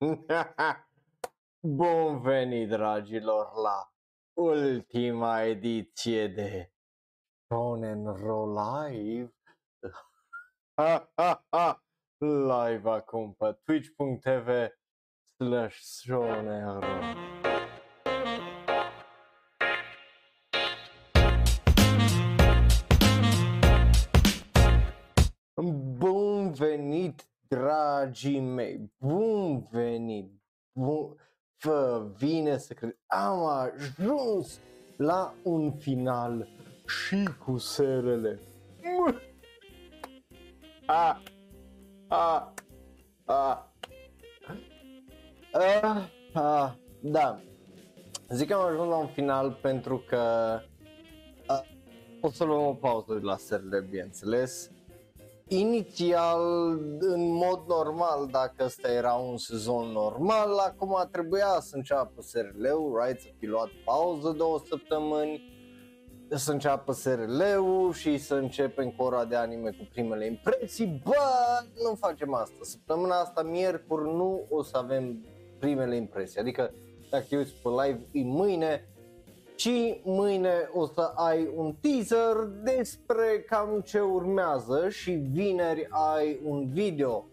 Bun venit, dragilor, la ultima ediție de Shonen Ro Live. Live acum pe twitch.tv slash Shonen Ro. Bun venit, dragii mei, bun venit, bun, fă, vine să cred, am ajuns la un final și cu serele. A, a, a, a, a, da, zic că am ajuns la un final pentru că a, o să luăm o pauză de la serele, bineînțeles inițial, în mod normal, dacă ăsta era un sezon normal, acum trebuia să înceapă SRL-ul, right? Să fi luat pauză două săptămâni, să înceapă SRL-ul și să începem cu ora de anime cu primele impresii, bă, nu facem asta. Săptămâna asta, miercuri, nu o să avem primele impresii. Adică, dacă te uiți pe live, e mâine, și mâine o să ai un teaser despre cam ce urmează și vineri ai un video.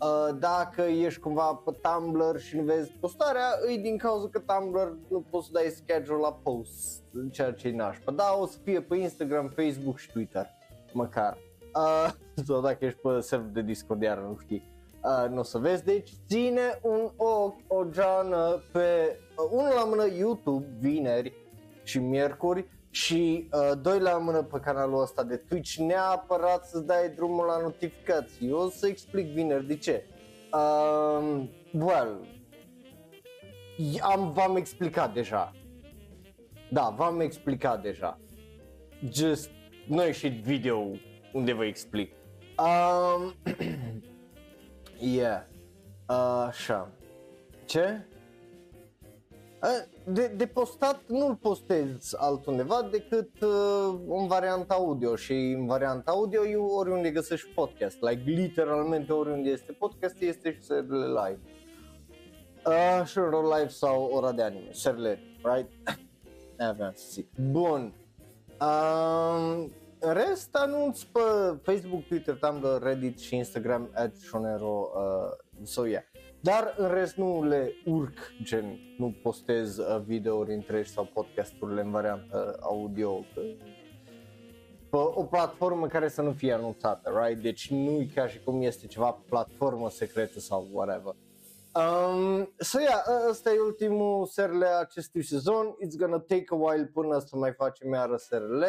Uh, dacă ești cumva pe Tumblr și nu vezi postarea, îi din cauza că Tumblr nu poți să dai schedule la post, ceea ce e nașpa. Da, o să fie pe Instagram, Facebook și Twitter, măcar. Uh, sau dacă ești pe server de Discord, iar nu știi. Uh, nu o să vezi, deci ține un ochi, o geană pe, uh, unul la mână YouTube, vineri, și miercuri și uh, doi la mână pe canalul ăsta de Twitch neapărat să dai drumul la notificații. Eu o să explic vineri de ce. Uh, well, am, v-am explicat deja. Da, v-am explicat deja. Just, nu a ieșit video unde vă explic. Um, yeah. Uh, așa. Ce? De, de postat nu-l postez altundeva decât uh, în varianta audio și în varianta audio eu oriunde găsești podcast, like literalmente oriunde este podcast este și serile live. Uh, și live sau ora de anime, serile, right? Aveam să zic. Bun. Uh, în rest anunț pe Facebook, Twitter, Tumblr, Reddit și Instagram at Shonero uh, so yeah. Dar în rest nu le urc, gen nu postez uh, videouri întregi sau podcasturile în variantă audio pe o platformă care să nu fie anunțată, right? Deci nu e ca și cum este ceva platformă secretă sau whatever. Um, so yeah, ăsta e ultimul SRL acestui sezon. It's gonna take a while până să mai facem iară SRL.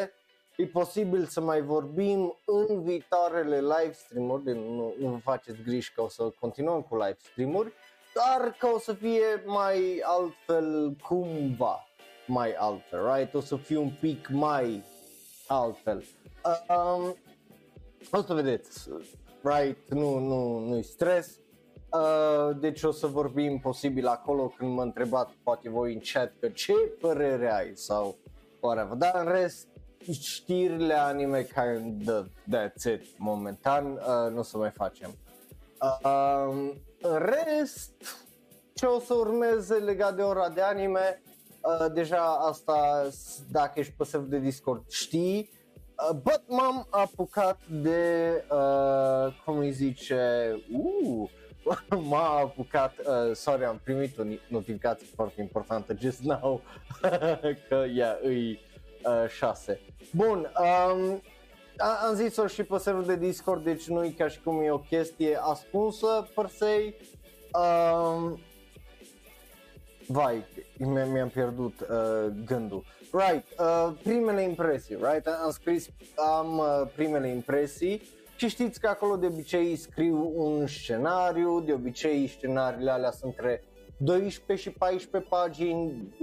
E posibil să mai vorbim în viitoarele live stream-uri, nu, nu vă faceți griji că o să continuăm cu live stream-uri, dar că o să fie mai altfel cumva, mai altfel, right? O să fie un pic mai altfel. Um, o să vedeți, right? Nu, nu, nu-i stres. Uh, deci o să vorbim posibil acolo când mă întrebați poate voi în chat că ce părere ai sau whatever. Dar în rest știrile anime kind of that's it momentan, uh, nu o să mai facem. Uh, în rest, ce o să urmeze legat de ora de anime, uh, deja asta, dacă ești pe server de Discord, știi, uh, but m-am apucat de, uh, cum îi zice, uh, m-a apucat, uh, sorry, am primit o notificație foarte importantă just now, că, yeah, îi, 6. Uh, Bun, um, am zis-o și pe serverul de Discord, deci nu e ca și cum e o chestie ascunsă per se. Um, vai, mi-am pierdut uh, gândul. Right, uh, primele impresii, right? Am scris, am uh, primele impresii și știți că acolo de obicei scriu un scenariu, de obicei scenariile alea sunt între 12 și 14 pagini,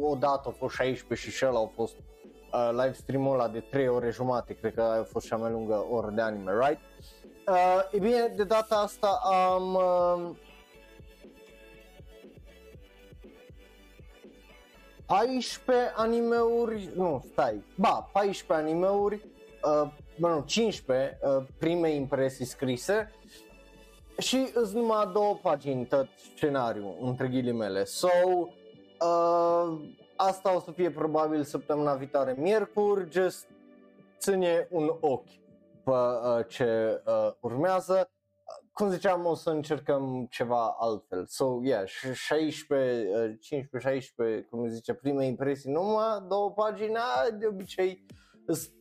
odată au fost 16 și și au fost uh, live stream-ul ăla de 3 ore jumate, cred că a fost cea mai lungă oră de anime, right? Uh, e bine, de data asta am uh, 14 animeuri, nu, stai, ba, 14 animeuri, uh, bă, nu, 15 uh, prime impresii scrise și îți numai două pagini tot scenariu, între ghilimele. So, uh, asta o să fie probabil săptămâna viitoare, miercuri, just ține un ochi pe uh, ce uh, urmează. Cum ziceam, o să încercăm ceva altfel. So, yeah, 16, 15-16, cum zice, prime impresii numai, două pagini, de obicei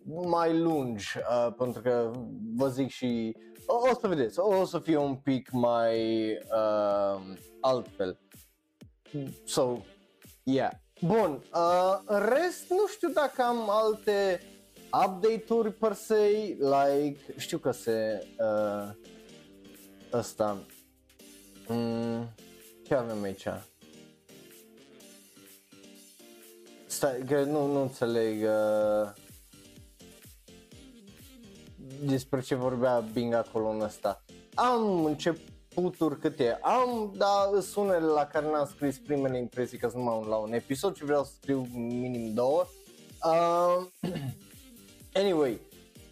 mai lungi, uh, pentru că vă zic și o, o să vedeți, o să fie un pic mai uh, altfel. So, yeah. Bun, uh, în rest nu știu dacă am alte update-uri per se, like, știu că se uh, ăsta, mm, ce avem aici? Stai, că nu, nu înțeleg uh, despre ce vorbea Bing acolo în ăsta. Am începuturi câte am, dar sunt unele la care n-am scris primele impresii că sunt numai la un episod și vreau să scriu minim două. Uh, anyway,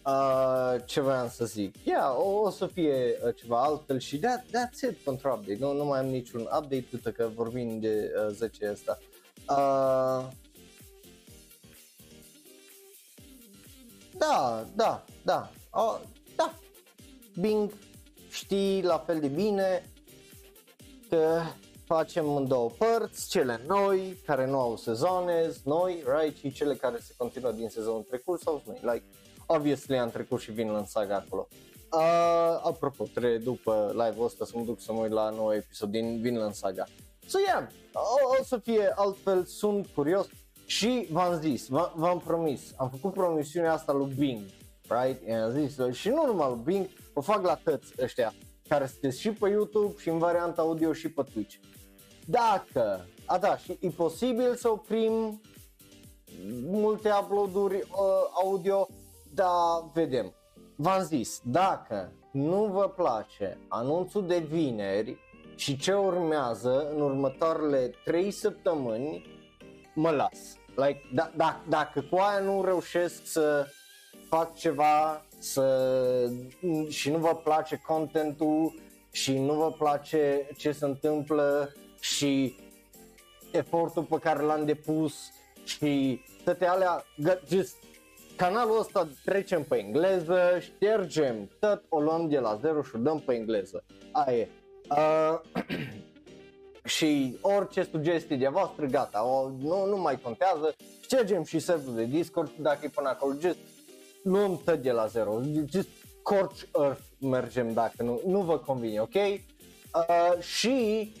uh, ce vreau să zic? Yeah, o, o să fie uh, ceva altfel și that, that's it pentru update. Nu, nu mai am niciun update, uite că vorbim de uh, 10 asta. Uh, da, da, da. Oh, da, Bing știi la fel de bine că facem în două părți, cele noi, care nu au sezoane, noi, right, și cele care se continuă din sezonul trecut sau noi, like, obviously am trecut și vin în saga acolo. Uh, apropo, trebuie după live-ul ăsta să mă duc să mă uit la nou episod din Vinland Saga. So yeah, o, o să fie altfel, sunt curios și v-am zis, v-am promis, am făcut promisiunea asta lui Bing right? I-am zis, și nu numai Bing, o fac la toți ăștia care sunteți și pe YouTube și în varianta audio și pe Twitch. Dacă, a da, și e posibil să oprim multe uploaduri uh, audio, dar vedem. V-am zis, dacă nu vă place anunțul de vineri și ce urmează în următoarele 3 săptămâni, mă las. Like, da, da, dacă cu aia nu reușesc să fac ceva să, și nu vă place contentul și nu vă place ce se întâmplă și efortul pe care l-am depus și toate alea, just canalul ăsta trecem pe engleză, ștergem tot, o luăm de la zero și o dăm pe engleză. Aia e. Uh, și orice sugestie de voastră, gata, o, nu, nu mai contează, ștergem și serverul de Discord dacă e până acolo, just luăm tot de la zero, just scorch earth mergem dacă nu, nu vă convine, ok? Uh, și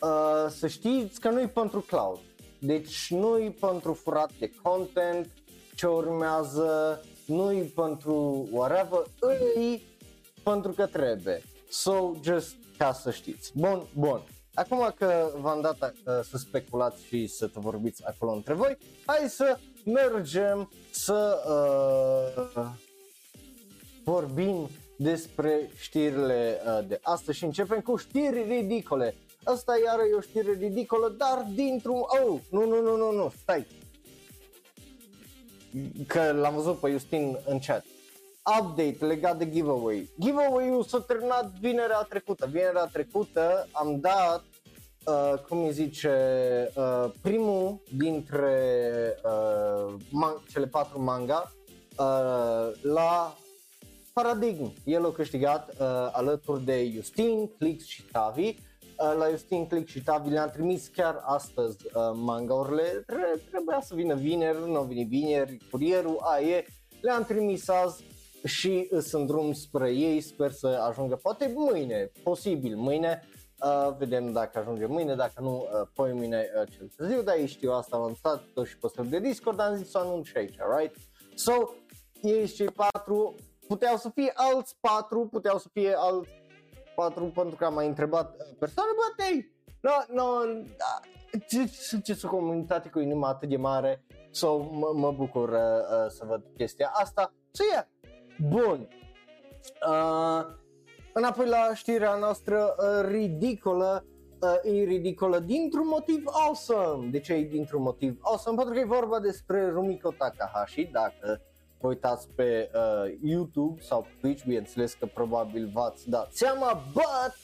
uh, să știți că nu e pentru cloud, deci nu e pentru furat de content, ce urmează, nu e pentru whatever, e pentru că trebuie. So, just ca să știți. Bun, bun. Acum că v-am dat uh, să speculați și să te vorbiți acolo între voi, hai să mergem să uh, vorbim despre știrile uh, de astăzi și începem cu știri ridicole. Asta iară e o știre ridicolă, dar dintr-un... Oh, nu, nu, nu, nu, nu, stai. Că l-am văzut pe Justin în chat. Update legat de giveaway. Giveaway-ul s-a terminat vinerea trecută. Vinerea trecută am dat uh, cum îi zice, uh, primul dintre uh, man- cele patru manga uh, la Paradigm. El a câștigat uh, alături de Justin, Clix și Tavi. Uh, la Justin, Clix și Tavi le-am trimis chiar astăzi uh, mangaurile. Tre- trebuia să vină vineri, nu au venit vineri, curierul, a e. Le-am trimis azi și sunt drum spre ei, sper să ajungă poate mâine, posibil mâine Uh, vedem dacă ajunge mâine, dacă nu, uh, poi mâine uh, cel târziu, dar ei știu asta, am stat tot și pe de Discord, am zis să anunț și aici, right? So, ei cei patru, puteau să fie alți patru, puteau să fie alți patru pentru că am mai întrebat uh, persoane, bă, hey, no, no, da, sunteți o comunitate cu inima atât de mare, so mă, mă bucur uh, uh, să văd chestia asta. So, yeah, bun. Uh, Înapoi la știrea noastră uh, ridicolă, uh, e ridicolă dintr-un motiv awesome. De ce e dintr-un motiv awesome? Pentru că e vorba despre Rumiko Takahashi, dacă vă uitați pe uh, YouTube sau Twitch, bineînțeles că probabil v-ați dat seama, but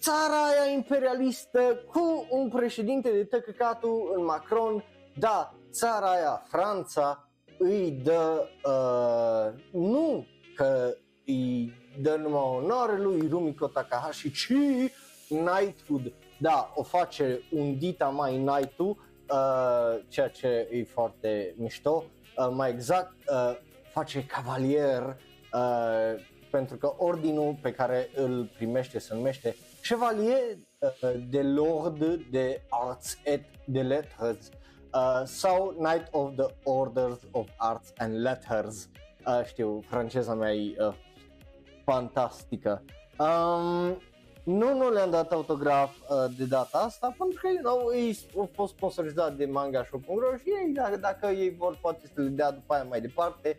țara aia imperialistă cu un președinte de tăcăcatul în Macron, da, țara aia, Franța, îi dă, uh, nu că îi dă numai onoare lui Rumiko Takahashi, ci knighthood. Da, o face un dita mai knight uh, ceea ce e foarte mișto. Uh, mai exact, uh, face cavalier uh, pentru că ordinul pe care îl primește se numește Chevalier uh, de l'Ordre de Arts et de Lettres uh, sau Knight of the Orders of Arts and Letters. Uh, știu, franceza mea e uh, fantastică. Um, nu, nu le-am dat autograf uh, de data asta pentru că, you know, ei au fost sponsorizat de manga shop.ro și ei, dacă, dacă ei vor, poate să le dea după aia mai departe,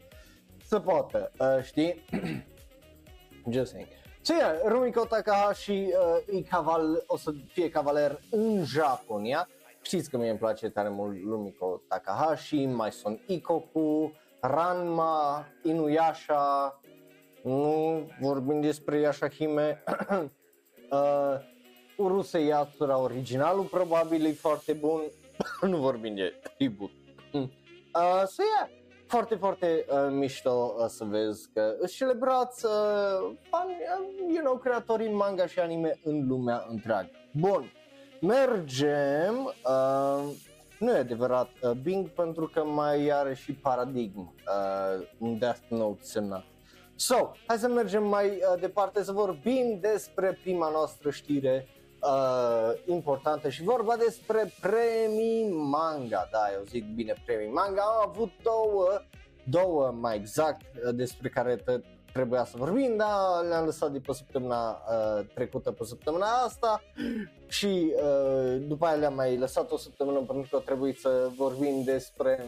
să poată, uh, știi? Just saying. So, yeah, Rumiko Takahashi uh, e caval, o să fie cavaler în Japonia. Știți că mie îmi place tare mult Rumiko Takahashi, mai sunt Ikoku, Ranma, Inuyasha, nu vorbim despre Yashahime, uh, Uruse Yatsura originalul probabil e foarte bun, nu vorbim de reboot. Uh, so yeah, foarte, foarte uh, mișto uh, să vezi că își celebrați uh, fan, uh, you know, creatorii manga și anime în lumea întreagă. Bun, mergem, uh, nu e adevărat uh, Bing pentru că mai are și Paradigm, uh, un Death Note semnat. So, hai să mergem mai uh, departe să vorbim despre prima noastră știre uh, importantă și vorba despre premii manga. Da, eu zic bine premii manga. Am avut două, două mai exact, uh, despre care t- trebuia să vorbim, dar le-am lăsat de pe săptămâna uh, trecută pe săptămâna asta și uh, după aia le-am mai lăsat o săptămână pentru că trebuie să vorbim despre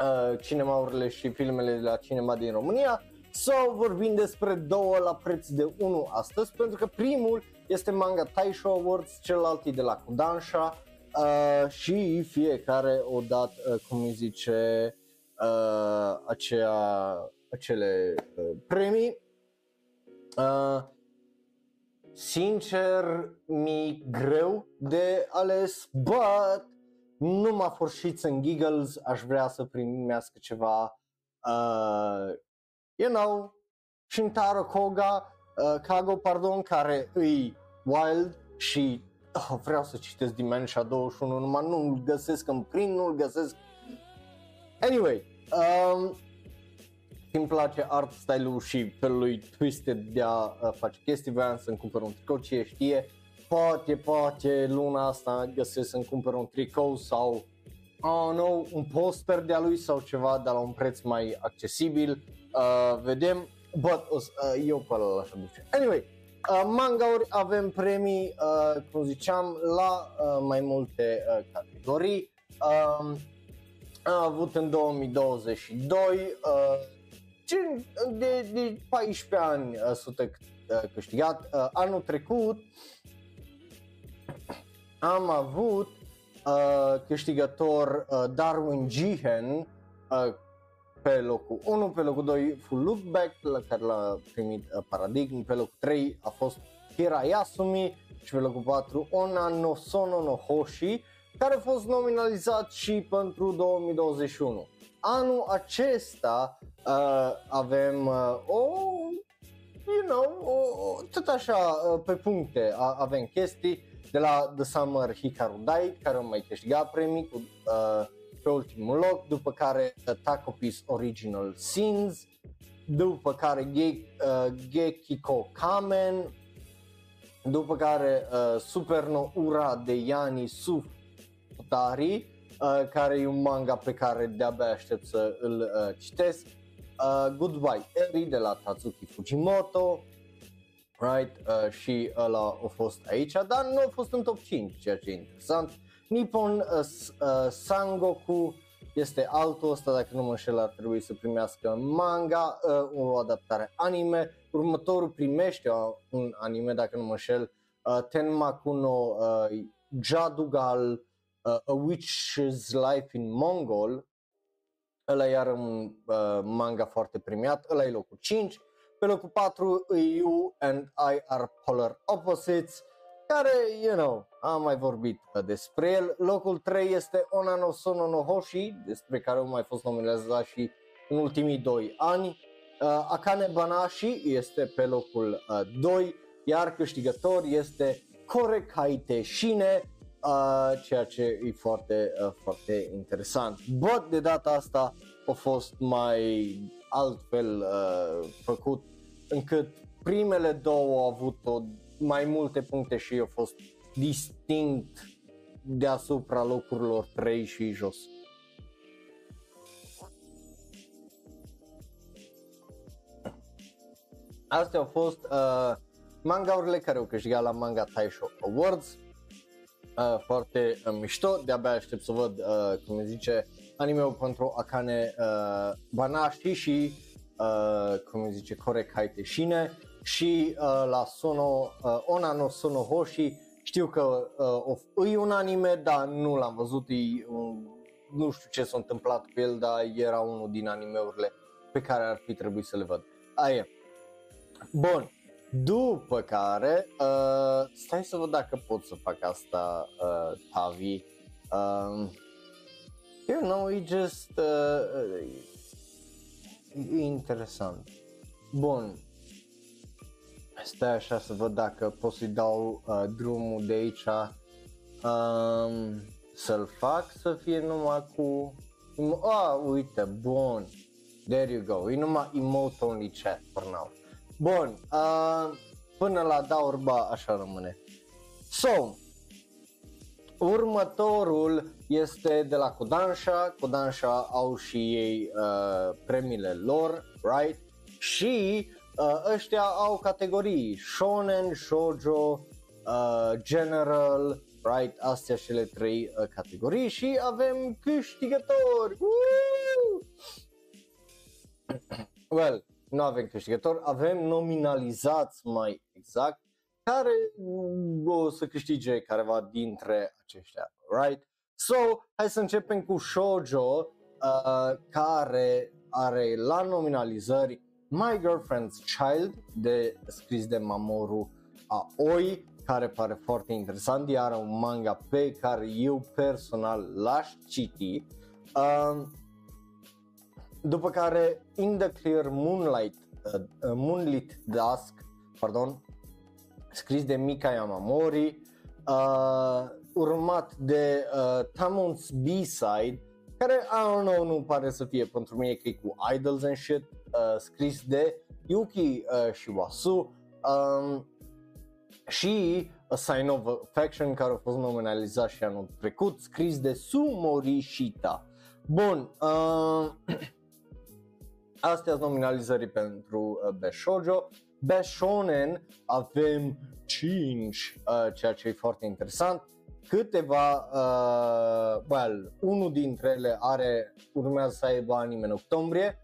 uh, cinemaurile și filmele de la cinema din România sau vorbim despre două la preț de 1 astăzi, pentru că primul este manga Taisho Awards, celălalt e de la Kodansha uh, și fiecare o dat, uh, cum îi zice, uh, acea, acele uh, premii. Uh, sincer, mi greu de ales, but numai for shits and giggles aș vrea să primească ceva uh, you know, Shintaro Koga, uh, Kago, pardon, care îi wild și oh, vreau să citesc Dimensia 21, numai nu-l găsesc în print, nu-l găsesc. Anyway, um, îmi place art style-ul și felul lui Twisted de a uh, face chestii, vreau să-mi cumpăr un tricou, ce știe, poate, poate luna asta găsesc să-mi cumpăr un tricou sau oh no, un poster de-a lui sau ceva de la un preț mai accesibil Uh, vedem, but uh, eu pe ăla așa duce. Anyway, uh, mangauri avem premii, uh, cum ziceam, la uh, mai multe uh, categorii. Uh, am avut în 2022 uh, de, de 14 ani uh, sute uh, câștigat. Uh, anul trecut am avut uh, câștigător uh, Darwin Gihen uh, pe locul 1, pe locul 2 Full Look Back, la care l-a primit uh, Paradigm, pe locul 3 a fost Hira Yasumi și pe locul 4 Ona no Sono no Hoshi, care a fost nominalizat și pentru 2021. Anul acesta uh, avem uh, o, you know, o, o, tot așa uh, pe puncte a, avem chestii de la The Summer Hikaru Dai, care au mai câștigat premii cu uh, pe ultimul loc, după care Taco Piece Original Sins, după care Ge- uh, Gekiko Kamen, după care uh, Superno Ura de Yani Suf Utari, uh, care e un manga pe care de-abia aștept să îl uh, citesc. Uh, Goodbye Eri de la Tatsuki Fujimoto, right? Uh, și ăla a fost aici, dar nu a fost în top 5, ceea ce e interesant. Nippon uh, uh, Sangoku este altul ăsta, dacă nu mă înșel, ar trebui să primească manga, uh, o adaptare anime. Următorul primește un anime, dacă nu mă înșel, uh, Tenmaku no uh, Jadugal, uh, A Witch's Life in Mongol. Ăla iar un uh, manga foarte premiat, ăla e locul 5. Pe locul 4 You and I are polar opposites, care, you know, am mai vorbit despre el. Locul 3 este Onano Sono no Hoshi, despre care au mai fost nominalizat și în ultimii 2 ani. Uh, Akane Banashi este pe locul uh, 2, iar câștigător este Korekaite Shine, uh, ceea ce e foarte, uh, foarte interesant. But de data asta a fost mai altfel uh, făcut încât primele două au avut o, mai multe puncte și au fost distinct deasupra locurilor 3 și jos. Astea au fost uh, mangaurile care au câștigat la Manga Taisho Awards. Uh, foarte uh, mișto, de-abia aștept să văd, uh, cum zice, anime-ul pentru Akane uh, Banashi și, uh, cum zice, Kore Kaite Shine și uh, la Sono, uh, Ona no Sono Hoshi, știu că uh, e un anime, dar nu l-am văzut, e un, nu știu ce s-a întâmplat cu el, dar era unul din animeurile pe care ar fi trebuit să le văd. Aia. Bun. După care, uh, stai să văd dacă pot să fac asta, uh, Tavi. Um, you know, e just, uh, e interesant. Bun. Stai așa să văd dacă pot să-i dau uh, drumul de aici um, să-l fac să fie numai cu... Ah, uite, bun. There you go. E numai emote only chat for now. Bun, uh, până la Daurba așa rămâne. So, următorul este de la Kodansha. Kodansha au și ei uh, premiile lor, right? Și uh, ăștia au categorii Shonen, Shoujo, uh, General, right? Astea cele trei uh, categorii și avem câștigători. Woo! well, nu avem câștigător, avem nominalizați mai exact care o să câștige careva dintre aceștia, right? So, hai să începem cu Shoujo, uh, care are la nominalizări My Girlfriend's Child, de scris de Mamoru Aoi, care pare foarte interesant, iar un manga pe care eu personal l-aș citi. Uh, după care In the Clear Moonlight, uh, uh, Moonlit Dusk, pardon, scris de Mika Yamamori, uh, urmat de uh, Tamon's B-Side, care, I don't know, nu pare să fie pentru mine că e cu Idols and shit, uh, scris de Yuki uh, Shiwasu um, și A Sign of Affection, care a fost nominalizat și anul trecut, scris de Sumori Shita. Bun, uh, Astea sunt nominalizări pentru uh, Best Shoujo. Best Shonen avem 5, uh, ceea ce e foarte interesant. Câteva, uh, well, unul dintre ele are, urmează să aibă anime în octombrie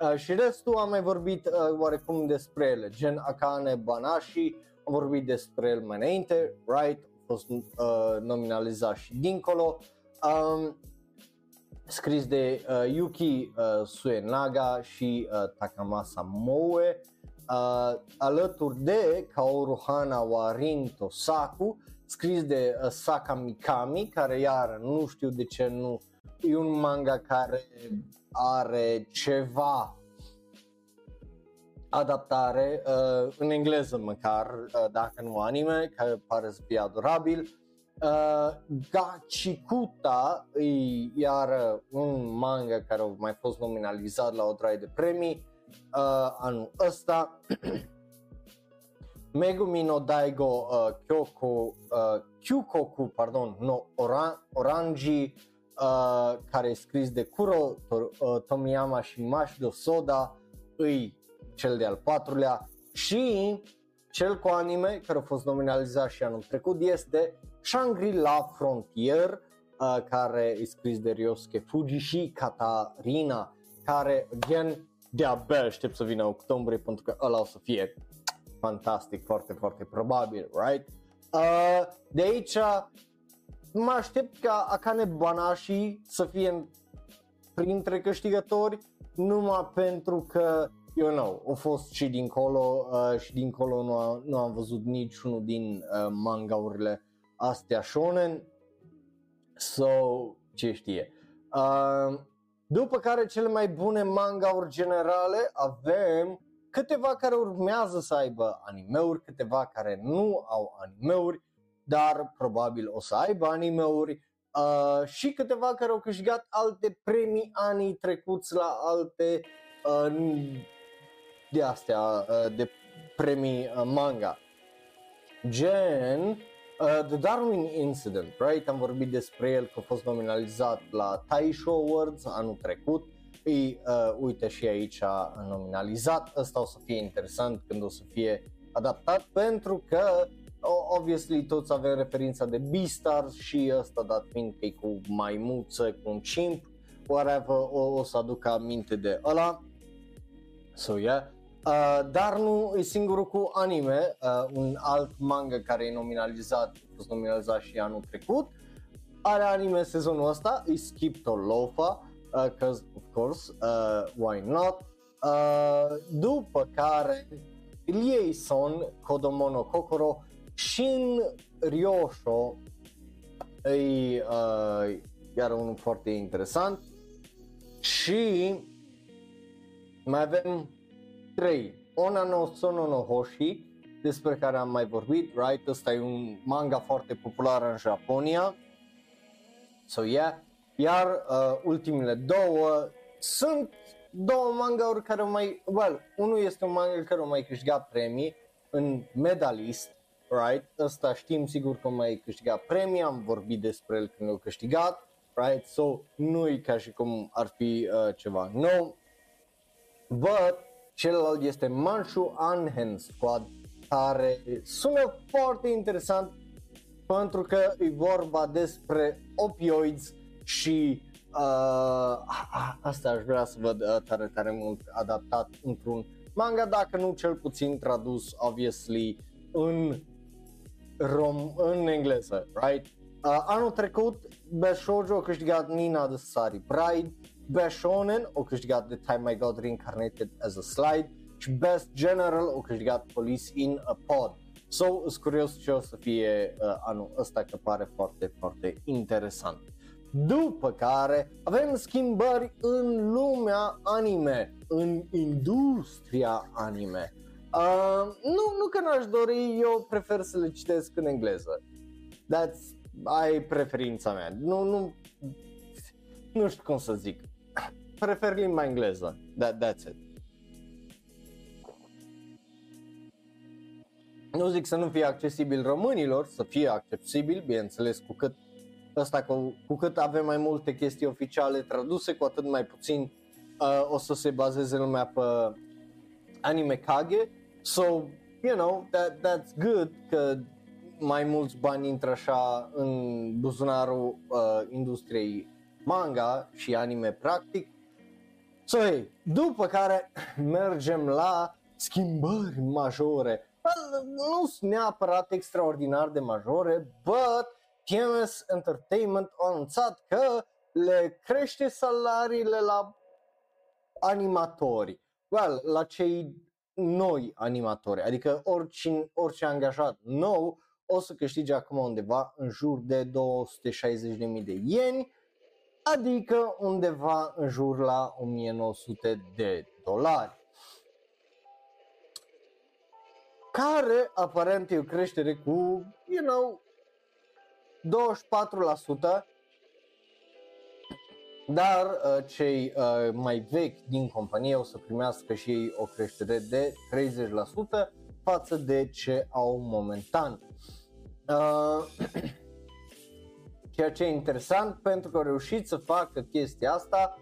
uh, și restul am mai vorbit uh, oarecum despre ele, gen Akane Banashi, am vorbit despre el mai înainte, right, a fost uh, nominalizat și dincolo. Um, scris de uh, Yuki uh, Suenaga și uh, Takamasa Moe, uh, alături de Kaoru Hana Warin Tosaku, scris de uh, Saka Mikami, care iar nu știu de ce nu e un manga care are ceva adaptare uh, în engleză măcar, uh, dacă nu anime, care pare să fie adorabil Uh, Gachikuta e iar un manga care a mai fost nominalizat la o draie de premii uh, anul ăsta. Megumi no Daigo uh, Kyoko, uh, Kyukoku, pardon, no Oran- Orangi, uh, care e scris de Kuro to- uh, Tomiyama și Mashido Soda, îi cel de-al patrulea și cel cu anime care a fost nominalizat și anul trecut este Shangri-La Frontier, uh, care e scris de Ryosuke Fuji și Katarina, care, again, de-abia aștept să vină octombrie pentru că ăla o să fie fantastic, foarte, foarte probabil, right? Uh, de aici mă aștept ca Akane Banashi să fie printre câștigători numai pentru că you know, a fost și dincolo uh, și dincolo nu, a, nu am văzut niciunul din uh, mangaurile astea shonen. So, ce știe. Uh, după care cele mai bune mangauri generale avem câteva care urmează să aibă animeuri, câteva care nu au animeuri, dar probabil o să aibă animeuri uh, și câteva care au câștigat alte premii anii trecuți la alte uh, de astea uh, de premii uh, manga. Gen uh, The Darwin Incident, right? Am vorbit despre el că a fost nominalizat la Taisho Awards anul trecut. Îi, uh, uite și aici a nominalizat. Ăsta o să fie interesant când o să fie adaptat pentru că obviously toți avem referința de Beastars și ăsta dat fiind că e cu maimuță, cu un chimp, whatever, o, o să aduc aminte de ăla. So yeah. Uh, dar nu e singurul cu anime, uh, un alt manga care e nominalizat, a fost nominalizat și anul trecut, are anime sezonul ăsta, e Skip to Lofa, uh, cause of course, uh, why not, uh, după care Liaison Kodomono Kokoro Shin Ryosho e uh, iar unul foarte interesant și mai avem 3. Ona no Sono no Hoshi despre care am mai vorbit, right? Ăsta e un manga foarte popular în Japonia. So yeah. Iar uh, ultimele două sunt două mangauri care au mai, well, unul este un manga care au mai câștigat premii în medalist right? Ăsta știm sigur că mai câștigat premii, am vorbit despre el când l-a câștigat, right? So nu e ca și cum ar fi uh, ceva nou. But celălalt este Manchu Anhen Squad, care sună foarte interesant pentru că e vorba despre opioids și uh, asta aș vrea să văd uh, tare tare mult adaptat într-un manga, dacă nu cel puțin tradus obviously în rom, în engleză, right? Uh, anul trecut Best Shoujo a câștigat Nina the Sari Bride, Best Shonen a câștigat The Time I Got Reincarnated as a Slide și Best General a câștigat Police in a Pod. So, sunt curios ce o să fie uh, anul ăsta, că pare foarte, foarte interesant. După care avem schimbări în lumea anime, în industria anime. Uh, nu, nu că n-aș dori, eu prefer să le citesc în engleză. That's, ai preferința mea. Nu, nu, nu știu cum să zic. Prefer limba engleză. That, that's it. Nu zic să nu fie accesibil românilor, să fie accesibil, bineînțeles, cu cât ăsta, cu, cu cât avem mai multe chestii oficiale traduse, cu atât mai puțin uh, o să se bazeze lumea pe anime kage So, you know, that, that's good că mai mulți bani intră așa în buzunarul uh, industriei manga și anime practic. So, hey, după care mergem la schimbări majore. Well, nu sunt neapărat extraordinar de majore, but TMS Entertainment a anunțat că le crește salariile la animatori. Well, la cei noi animatori, adică orice, orice angajat nou o să câștige acum undeva în jur de 260.000 de ieni, adică undeva în jur la 1900 de dolari. Care aparent e o creștere cu, you know, 24% dar uh, cei uh, mai vechi din companie o să primească și ei o creștere de 30% față de ce au momentan. Uh, ceea ce e interesant pentru că au reușit să facă chestia asta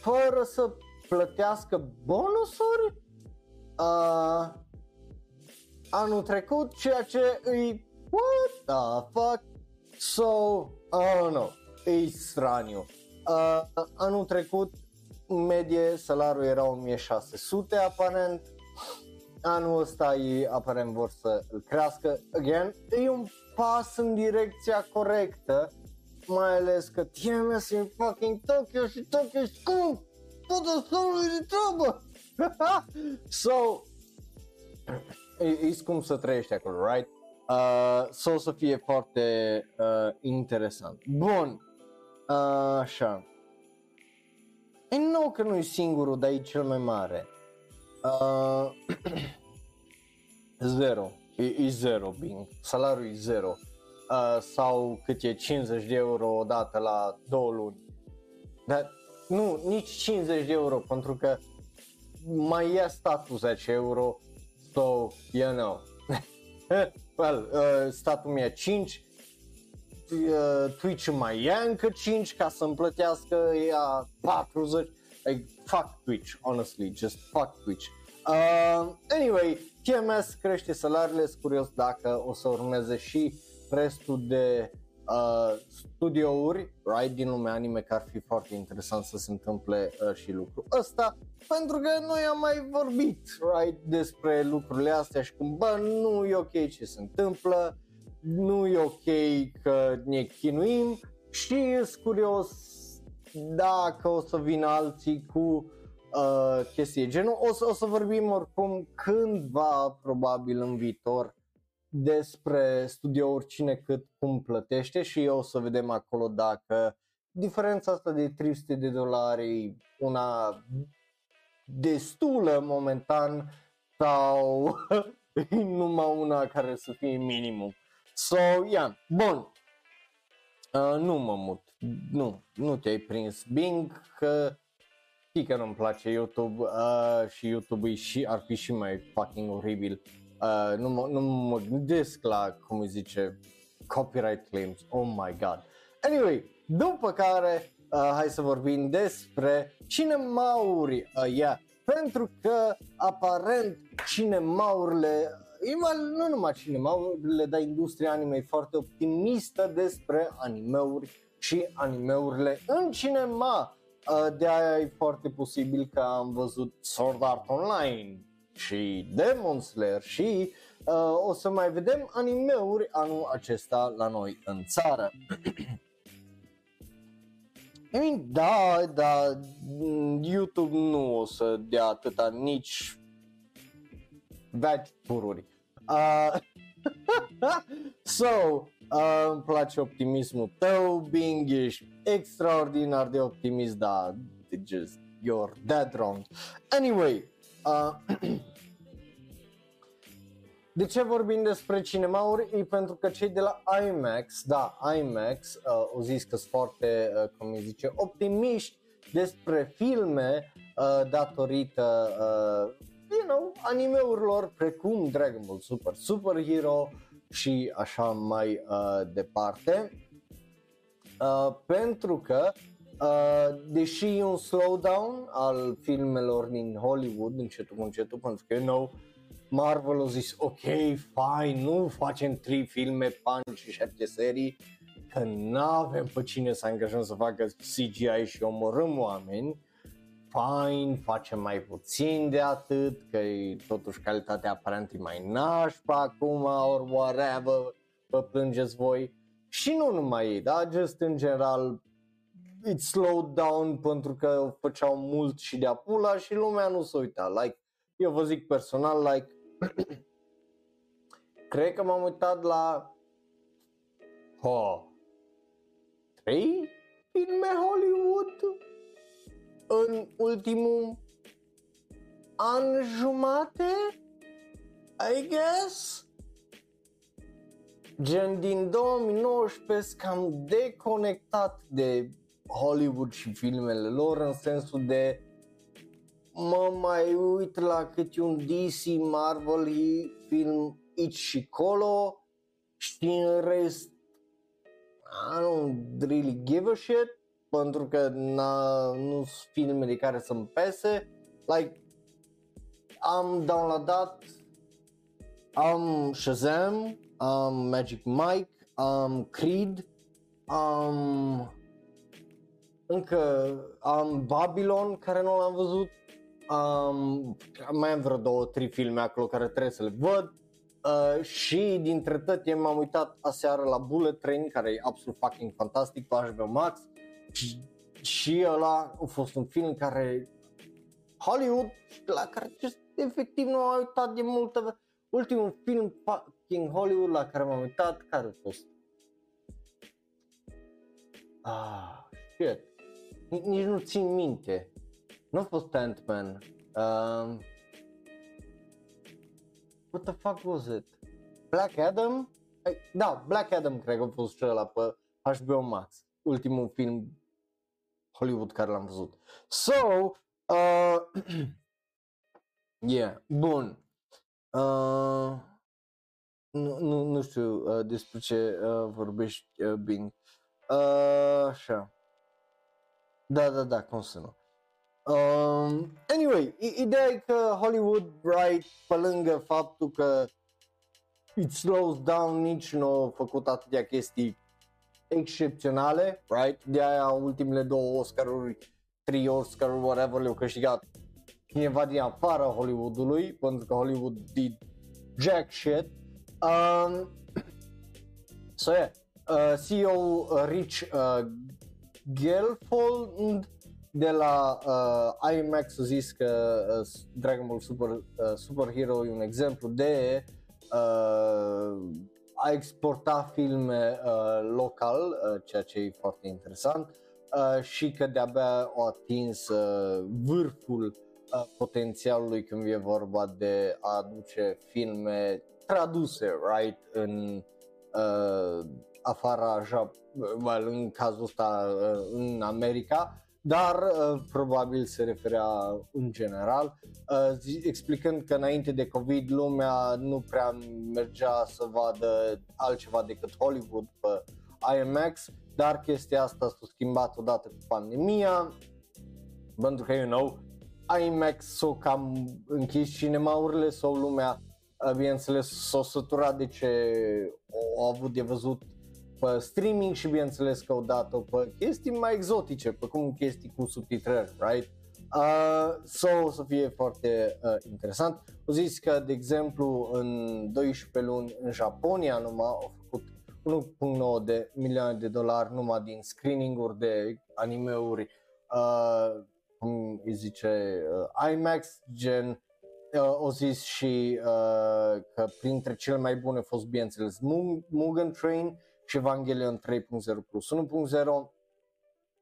fără să plătească bonusuri uh, anul trecut, ceea ce îi what the fuck? So, I don't know, e straniu. Uh, anul trecut, în medie, salariul era 1600 aparent. Anul ăsta ei aparent vor să îl crească. Again, e un pas în direcția corectă, mai ales că TMS e fucking Tokyo și Tokyo e scump. Tot solului de treabă. so, e, e cum să trăiești acolo, right? Uh, so o să fie foarte uh, interesant. Bun, uh, așa. E nou că nu e singurul, dar e cel mai mare. Uh, zero. E, e zero, Bing. Salariul e zero. Uh, sau cât e 50 de euro odată la două luni. Dar nu, nici 50 de euro, pentru că mai ia statul 10 euro, so, you know. well, uh, statul mi-a 5, uh, Twitch mai ia încă 5 ca să-mi plătească ea 40, like, fuck Twitch, honestly, just fuck Twitch. Uh, anyway, TMS crește salariile, sunt curios dacă o să urmeze și restul de uh, studiouri right, din lumea anime, că ar fi foarte interesant să se întâmple uh, și lucrul ăsta, pentru că noi am mai vorbit right, despre lucrurile astea și cum, bă, nu e ok ce se întâmplă, nu e ok că ne chinuim și sunt curios dacă o să vină alții cu uh, chestii genul. O să, o să vorbim oricum cândva, probabil în viitor, despre studiouri cine cât cum plătește și o să vedem acolo dacă diferența asta de 300 de dolari una destulă momentan sau numai una care să fie minimum. So, yeah, bun. Uh, nu mă mut. Nu, nu te-ai prins Bing că știi că nu-mi place YouTube uh, și YouTube și ar fi și mai fucking oribil Uh, nu, mă, nu mă gândesc la, cum îi zice, copyright claims, oh my god. Anyway, după care, uh, hai să vorbim despre cinemaurii uh, yeah. pentru că aparent cinemaurile, nu numai cinemaurile, dar industria anime e foarte optimistă despre animeuri și animeurile în cinema. Uh, de aia e foarte posibil că am văzut Sword Art Online, și Demon Slayer și uh, o să mai vedem animeuri anul acesta la noi în țară. I mean, da, da, YouTube nu o să dea atâta nici bad pururi. Uh, so, uh, îmi place optimismul tău, Bing, ești extraordinar de optimist, da, just, you're dead wrong. Anyway, Uh, de ce vorbim despre cinemauri? E pentru că cei de la IMAX, da, IMAX, uh, au zis că sunt foarte, uh, cum îi zice, optimiști despre filme uh, datorită, uh, you know, animeurilor precum Dragon Ball Super, Super Hero și așa mai uh, departe. Uh, pentru că Uh, deși e un slowdown al filmelor din Hollywood încetul cu încetul, pentru că, you know, Marvel a zis, ok, fine, nu facem trei filme, pan și șapte serii, că nu avem pe cine să angajăm să facă CGI și omorâm oameni, fine, facem mai puțin de atât, că e totuși calitatea aparent e mai nașpa acum, or whatever, vă plângeți voi. Și nu numai ei, da, just în general it slowed down pentru că făceau mult și de apula și lumea nu se uita. Like, eu vă zic personal, like, cred că m-am uitat la oh, trei filme Hollywood în ultimul an jumate, I guess. Gen din 2019 cam deconectat de Hollywood și filmele lor în sensul de mă mai uit la câte un DC Marvel film aici și colo și în rest I don't really give a shit pentru că nu sunt filme de care să-mi pese. Like am downloadat am Shazam, am Magic Mike, am Creed, am încă am Babylon care nu l-am văzut, um, mai am vreo două, trei filme acolo care trebuie să le văd. Uh, și dintre toate m-am uitat aseară la Bullet Train care e absolut fucking fantastic pe HBO Max și, și ăla a fost un film care Hollywood la care efectiv nu am uitat de multă Ultimul film fucking Hollywood la care m-am uitat, care a fost? Ah, shit. Nici nu țin minte. Nu a fost Ant-Man. Um, what the fuck was it? Black Adam? Da, Black Adam cred că a fost cel pe HBO Max. Ultimul film Hollywood care l-am văzut. So, uh, yeah, bun. Uh, nu, nu, nu știu uh, despre ce uh, vorbești, uh, Bing. Uh, așa. Da, da, da, cum să nu. Um, anyway, ideea e că Hollywood, right, pe lângă faptul că it slows down, nici nu au făcut atâtea chestii excepționale, right? De aia ultimele două Oscar-uri, trei Oscar whatever le-au câștigat cineva din afara Hollywoodului, pentru că Hollywood did jack shit. Um, so yeah, uh, CEO uh, Rich uh, Gelfold de la uh, IMAX a zis că uh, Dragon Ball Super, uh, Super Hero e un exemplu de uh, a exporta filme uh, local, uh, ceea ce e foarte interesant, uh, și că de-abia au atins uh, vârful potențialului când e vorba de a aduce filme traduse, right, în uh, afara, well, în cazul ăsta uh, în America, dar uh, probabil se referea în general, uh, explicând că înainte de COVID lumea nu prea mergea să vadă altceva decât Hollywood pe IMAX, dar chestia asta s-a schimbat odată cu pandemia, pentru că, you know, IMAX s-au cam închis cinemaurile sau lumea, bineînțeles, s-a săturat de ce au avut de văzut pe streaming și bineînțeles că au dat-o pe chestii mai exotice, pe cum chestii cu subtitrări, right? Uh, so, o să fie foarte uh, interesant. O zis că, de exemplu, în 12 luni în Japonia numai au făcut 1.9 de milioane de dolari numai din screening-uri de animeuri uh, cum îi zice, uh, IMAX, gen uh, o zis și uh, că printre cele mai bune a fost, bineînțeles, Mugen Train și Evangelion 3.0 plus 1.0,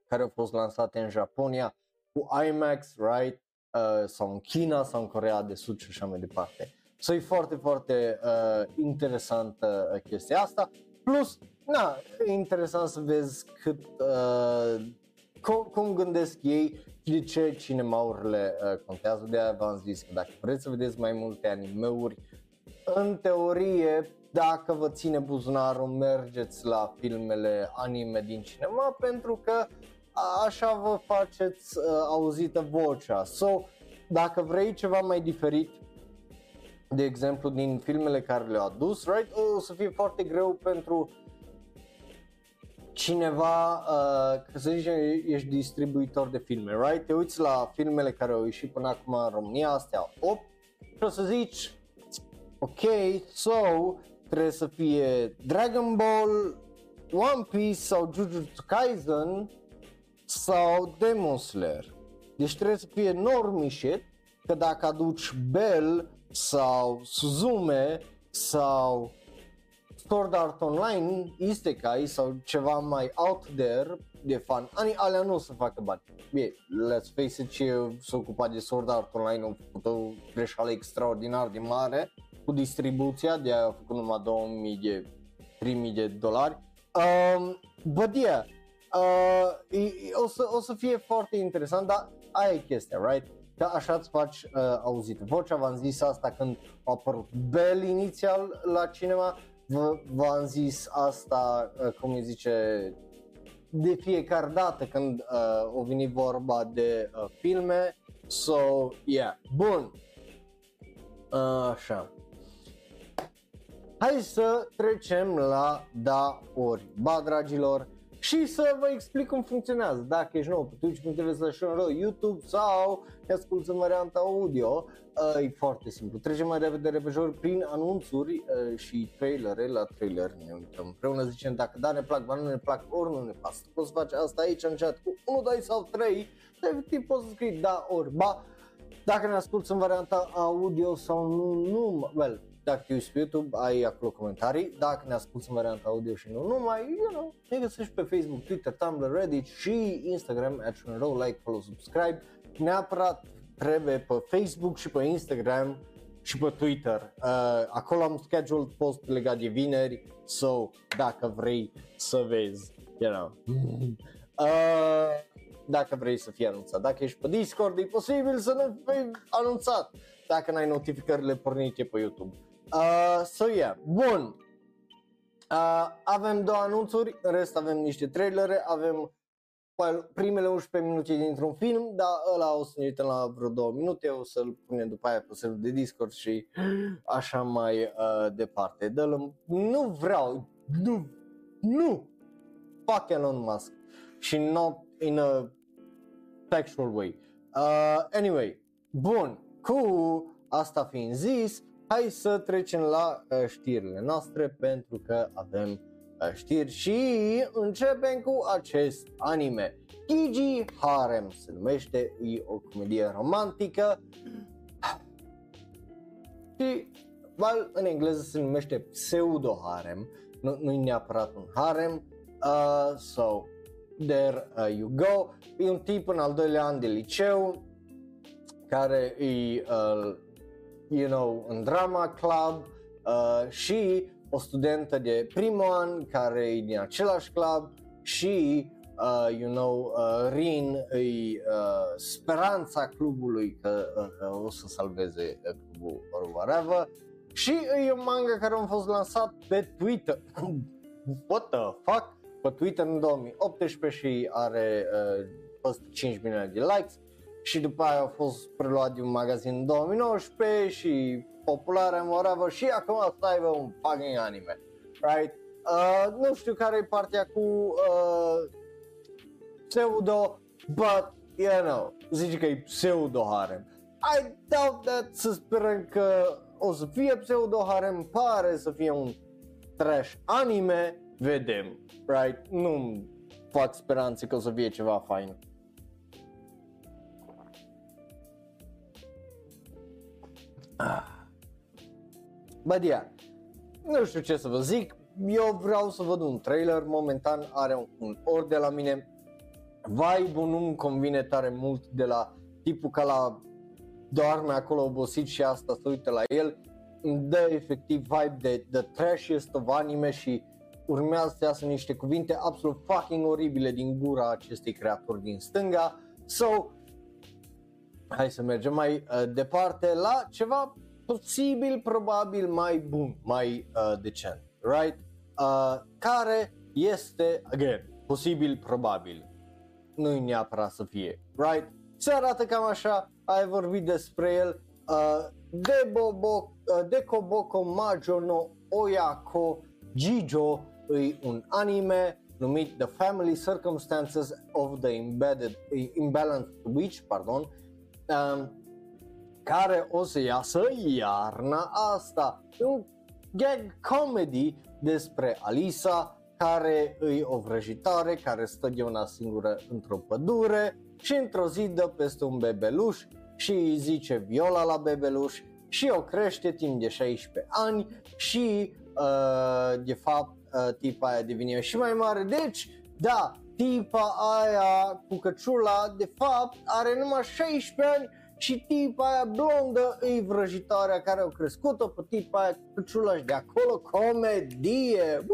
care au fost lansate în Japonia cu IMAX, right, uh, sau în China sau în Corea de Sud și așa mai departe. So e foarte, foarte uh, interesantă uh, chestia asta. Plus, na, e interesant să vezi cât, uh, cum, cum gândesc ei de ce cinemaurile uh, contează, de aia v-am zis că dacă vreți să vedeți mai multe animeuri, în teorie, dacă vă ține buzunarul, mergeți la filmele anime din cinema pentru că așa vă faceți uh, auzită vocea. So, dacă vrei ceva mai diferit, de exemplu din filmele care le-au adus, right, o să fie foarte greu pentru cineva, uh, să zicem, ești distribuitor de filme, right? Te uiți la filmele care au ieșit până acum în România, astea 8, și o să zici, ok, so, trebuie să fie Dragon Ball, One Piece sau Jujutsu Kaisen sau Demon Slayer. Deci trebuie să fie normie shit, că dacă aduci Bell sau Suzume sau Sword Art Online, Isekai sau ceva mai out there de fan, anii alea nu o să facă bani. Bine, let's face it, ce s-a ocupat de Sword Art Online au făcut o greșeală extraordinar de mare cu distribuția, de aia au făcut numai 2000 de 3000 de dolari. Um, but yeah, uh, o, să, o să fie foarte interesant, dar aia e chestia, right? Că așa îți faci uh, auzit vocea, v-am zis asta când a apărut Bell inițial la cinema, v-am zis asta, uh, cum îi zice, de fiecare dată când uh, o veni vorba de uh, filme. So, yeah, bun. Uh, așa. Hai să trecem la da ori. Ba, dragilor, și să vă explic cum funcționează. Dacă ești nou pe twitch.tv slash YouTube sau ne asculti în varianta audio, uh, e foarte simplu. Trecem mai repede repejor prin anunțuri uh, și trailere. La trailer ne uităm împreună, zicem dacă da ne plac, ba nu ne plac, ori nu ne pasă. Poți face asta aici în chat cu 1, 2 sau 3, efectiv poți să scrii da ori ba Dacă ne asculti în varianta audio sau nu, nu, well, dacă te uiți pe YouTube, ai acolo comentarii. Dacă ne asculti în varianta audio și nu numai, you know, ne găsești pe Facebook, Twitter, Tumblr, Reddit și Instagram, at row, like, follow, subscribe. Neapărat trebuie pe Facebook și pe Instagram și pe Twitter. Uh, acolo am scheduled post legat de vineri, so dacă vrei să vezi, you know. Uh, dacă vrei să fii anunțat. Dacă ești pe Discord, e posibil să nu fii anunțat dacă n-ai notificările pornite pe YouTube. Uh, so yeah, bun. Uh, avem două anunțuri, în rest avem niște trailere, avem primele 11 minute dintr-un film, dar ăla o să ne uităm la vreo două minute, o să-l punem după aia pe serverul de Discord și așa mai uh, departe. dă nu vreau, nu, nu, fuck Elon Musk și not in a sexual way. Uh, anyway, bun, cu asta fiind zis, hai să trecem la uh, știrile noastre pentru că avem uh, știri și începem cu acest anime. Gigi Harem se numește, e o comedie romantică și well, în engleză se numește pseudo-harem, nu, nu e neapărat un harem, uh, so there uh, you go. E un tip în al doilea an de liceu care e, uh, you know, în drama club uh, și o studentă de primul an care e din același club și, uh, you know, uh, Rin e uh, speranța clubului că uh, o să salveze uh, clubul or whatever. Și e un manga care a fost lansat pe Twitter. What the fuck? Pe Twitter în 2018 și are uh, peste 5 milioane de likes și după aia a fost preluat de un magazin în 2019 și popular în whatever și acum să aibă un fucking anime, right? Uh, nu știu care e partea cu uh, pseudo, but, you know, zice că e pseudo-harem. I doubt that, să sperăm că o să fie pseudo-harem, pare să fie un trash anime, vedem, right? Nu fac speranțe că o să fie ceva fain. But yeah, nu știu ce să vă zic, eu vreau să văd un trailer, momentan are un, un or de la mine, vibe-ul nu-mi convine tare mult de la tipul ca la doarme acolo obosit și asta să uite la el, îmi dă efectiv vibe de the trashiest of anime și urmează să iasă niște cuvinte absolut fucking oribile din gura acestui creator din stânga. So, hai să mergem mai uh, departe la ceva posibil, probabil mai bun, mai uh, decent, right? Uh, care este, again, posibil, probabil, nu-i neapărat să fie, right? Se arată cam așa, ai vorbit despre el, uh, de Bobo, uh, de Koboko Majo no Oyako Jijo, e un anime numit The Family Circumstances of the Embedded, Imbalanced Witch, pardon, um, care o să iasă iarna asta. E un gag comedy despre Alisa, care îi o vrăjitoare, care stă de una singură într-o pădure și într-o zi dă peste un bebeluș și îi zice Viola la bebeluș și o crește timp de 16 ani și uh, de fapt uh, tipa aia devine și mai mare. Deci, da, tipa aia cu căciula de fapt are numai 16 ani și tipa aia blondă e vrăjitoarea care au crescut-o pe tipa aia cu căciula și de acolo comedie.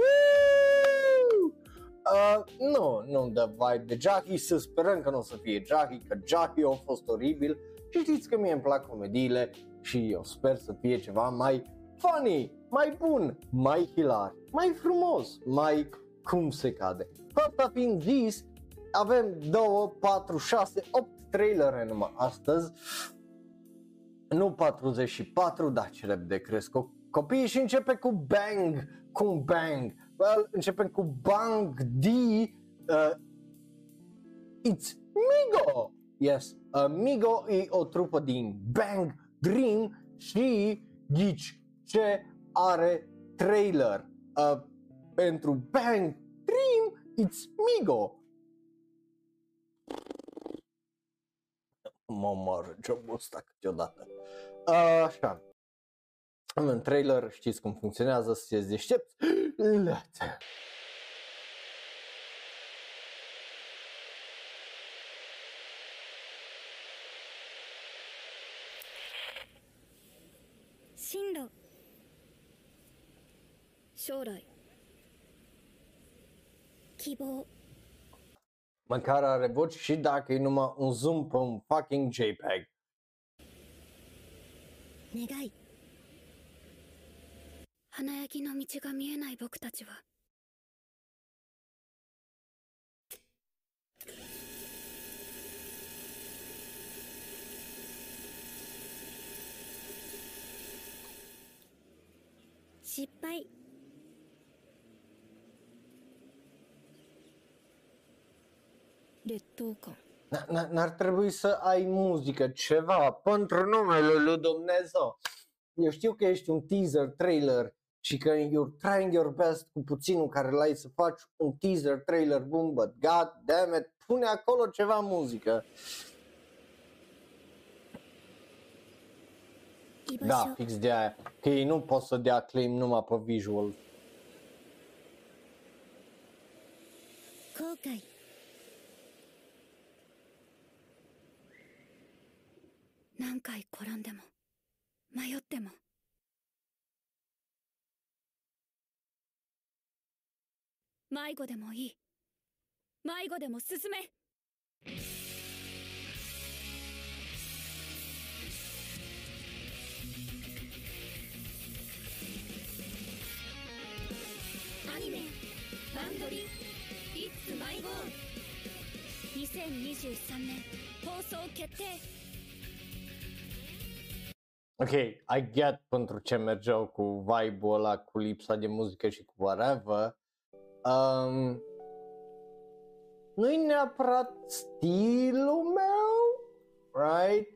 Uh, nu, nu dă vibe de Jackie, să sperăm că nu o să fie Jackie, că Jackie a fost oribil și știți că mie îmi plac comediile și eu sper să fie ceva mai funny, mai bun, mai hilar, mai frumos, mai cum se cade. Asta fiind zis, avem 2, 4, 6, 8 trailere numai astăzi, nu 44, da, ce de cresc copiii și începe cu bang, cu un bang. Well, începem cu bang D, uh, it's Migo! Yes, uh, Migo e o trupă din Bang Dream și ghici ce are trailer uh, pentru Bang Dream, it's Migo. Mă omoară jobul ăsta câteodată. Așa. În trailer știți cum funcționează, să deștepți. Lătă. 希望 Măcar are voci și dacă e numai un zoom pe un fucking JPEG. 願い花焼きの道が見えない僕たちは失敗 Letuco. N-ar trebui să ai muzică, ceva, pentru numele lui Dumnezeu. Eu știu că ești un teaser, trailer și că you're trying your best cu puținul care l-ai să faci un teaser, trailer bun, but god damn it, pune acolo ceva muzică. Da, fix de aia. Că ei nu pot să dea claim numai pe visual. 後悔何回転んでも迷っても。迷子でもいい。迷子でも進め。アニメ「バンドリ」「ッツ迷子」2023年。放送決定。Ok, I get pentru ce mergeau cu vibe-ul ăla, cu lipsa de muzică și cu whatever. Um, nu-i neapărat stilul meu, right?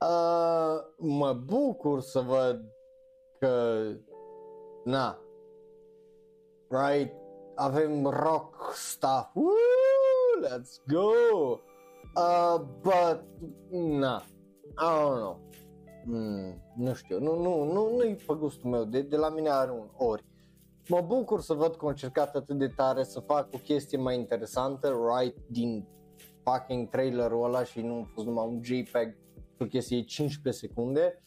Uh, mă bucur să văd că, na, right, avem rock stuff, Woo, let's go! Uh, but, na, I don't know. Mm, nu știu, nu, nu, nu, nu-i pe gustul meu, de, de la mine are un ori. Mă bucur să văd că au încercat atât de tare să fac o chestie mai interesantă, right, din fucking trailerul ăla și nu a fost numai un JPEG, o chestie 15 secunde,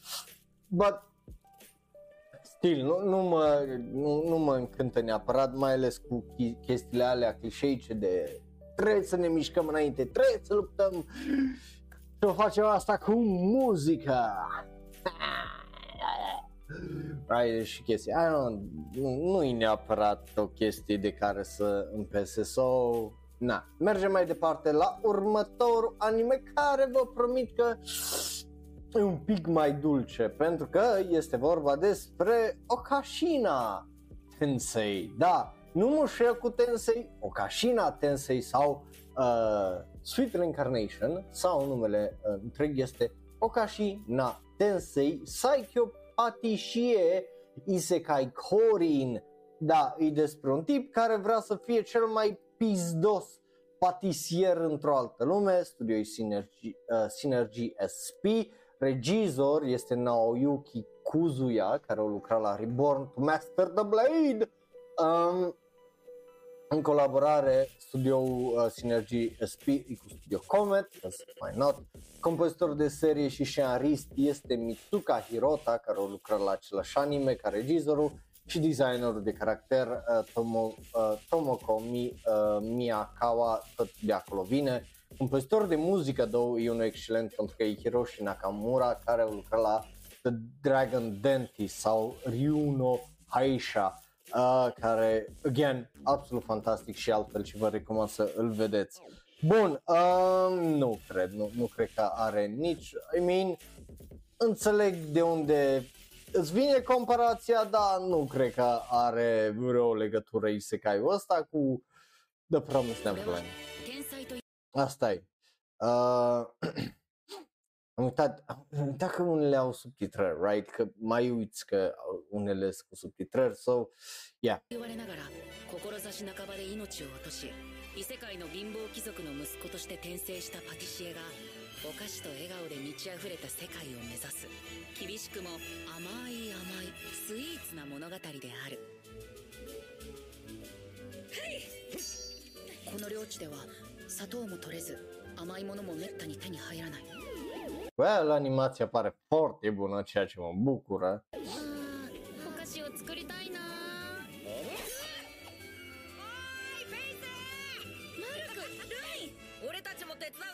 but Stil, nu, nu, mă, nu, nu mă încântă neapărat, mai ales cu chi- chestiile alea clișeice de trebuie să ne mișcăm înainte, trebuie să luptăm să facem asta cu muzica. Right, și chestii. I don't, nu, nu e neapărat o chestie de care să împese so, na, mergem mai departe la următorul anime care vă promit că e un pic mai dulce pentru că este vorba despre Okashina Tensei, da, nu mă știu cu Tensei, Okashina Tensei sau uh, Sweet Reincarnation sau numele uh, întreg este Okashina Tensei Saikyo Patishie Isekai Korin. Da, e despre un tip care vrea să fie cel mai pizdos patisier într-o altă lume, studio Synergy, uh, Synergy SP, regizor este Naoyuki Kuzuya, care a lucrat la Reborn to Master the Blade. Um, în colaborare, studioul uh, Synergy SP e cu studio Comet, mai not. Compozitor de serie și scenarist este Mitsuka Hirota, care a lucrat la același anime ca regizorul și designerul de caracter uh, Tomo, uh, Tomoko Mi, uh, Miyakawa, tot de acolo vine. Compozitor de muzică, două, e unul excelent pentru că e Hiroshi Nakamura, care a lucrat la The Dragon Dentist sau Ryuno Haisha, care, again, absolut fantastic și altfel și vă recomand să îl vedeți. Bun, uh, nu cred, nu, nu cred că are nici, I mean, înțeleg de unde îți vine comparația, dar nu cred că are vreo legătură isekai-ul ăsta cu The Promised Neverland. Asta e. Uh, am uitat, am uitat că unele au subtitrări, right? Că mai uiți că unele sunt cu subtitrări, so, yeah. 志半ばで命を落とし異世界の貧乏貴族の息子として転生したパティシエがお菓子と笑顔で満ち溢れた世界を目指す厳しくも甘い甘いスイーツな物語であるはいこの領地では砂糖も取れず甘いものもめったに手に入らない well, animația pare foarte bună, ceea ce mă bucură.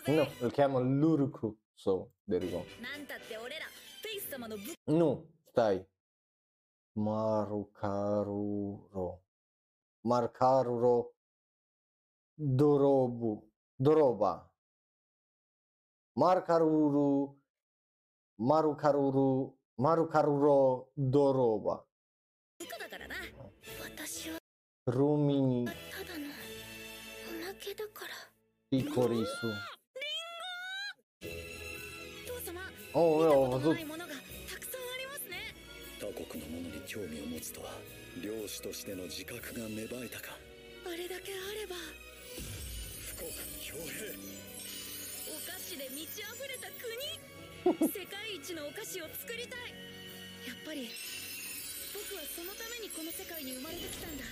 Nu, îl cheamă Luruku. So, there you go. Nu, stai. Marukaruro. Markaruro Dorobu. Doroba. マルカルル、マルカルル、マルカルロ、ドロー。バ。私はルミニ。ただのおまけだから。リリス。ンゴ父様、おいおい、ずっと。他国のものに興味を持つとは漁師としての自覚が芽生えたかあれだけあれば富国強兵菓子で満ち溢れた国世界一のお菓子を作りたいやっぱり僕はそのためにこの世界に生まれてきたんだ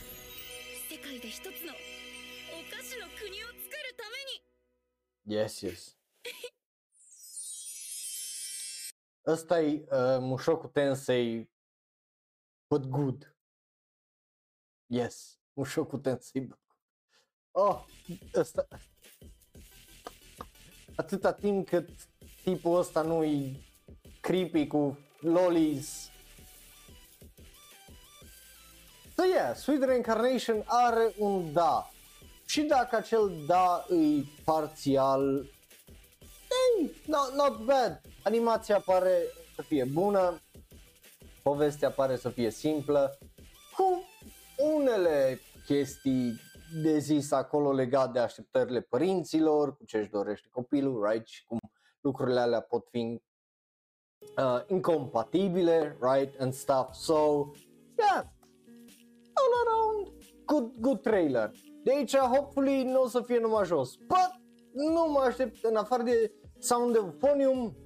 世界で一つのお菓子の国を作るために Yes, yes. Ăsta e uh, Mushoku Tensei but good. Yes, Mushoku Tensei but good. Oh, ăsta... Atâta timp cât tipul ăsta nu e creepy cu lolis. So yeah, Sweet Reincarnation are un da. Și dacă acel da e parțial, ei, not, not bad. Animația pare să fie bună, povestea pare să fie simplă, cu unele chestii de zis acolo legat de așteptările părinților, cu ce își dorește copilul, right? Și cum lucrurile alea pot fi uh, incompatibile, right? And stuff. So, yeah, all around, good, good trailer. De aici, hopefully, nu o să fie numai jos. But, nu mă aștept, în afară de Sound Euphonium,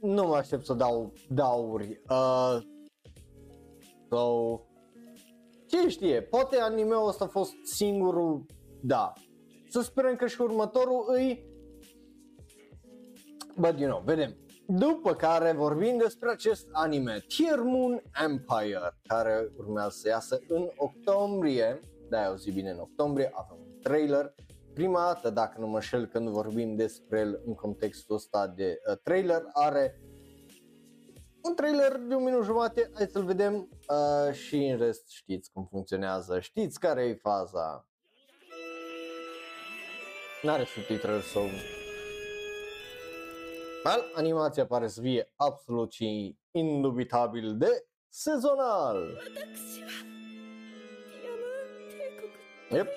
nu mă aștept să dau dauri. Uh, so, ce știe, poate anime-ul ăsta a fost singurul, da. Să sperăm că și următorul îi But you know, vedem. După care vorbim despre acest anime, Tier Moon Empire, care urmează să iasă în octombrie, da, o zi bine în octombrie, avem un trailer. Prima dată, dacă nu mă înșel, când vorbim despre el în contextul ăsta de uh, trailer, are un trailer de un minut jumate, hai să-l vedem uh, și în rest știți cum funcționează, știți care e faza. N-are subtitrări sau... Well, animația pare să fie absolut și indubitabil de sezonal. Yep.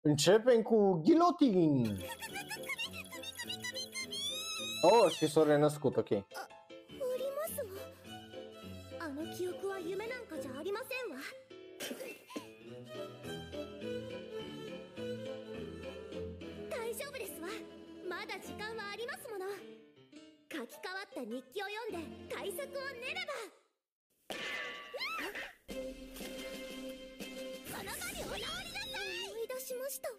Începem cu ghilotin. Oh, și s-a renăscut, ok. おりますわあの記憶は夢なんかじゃありませんわ大丈夫ですわまだ時間はありますもの書き換わった日記を読んで対策を練ればしました。わ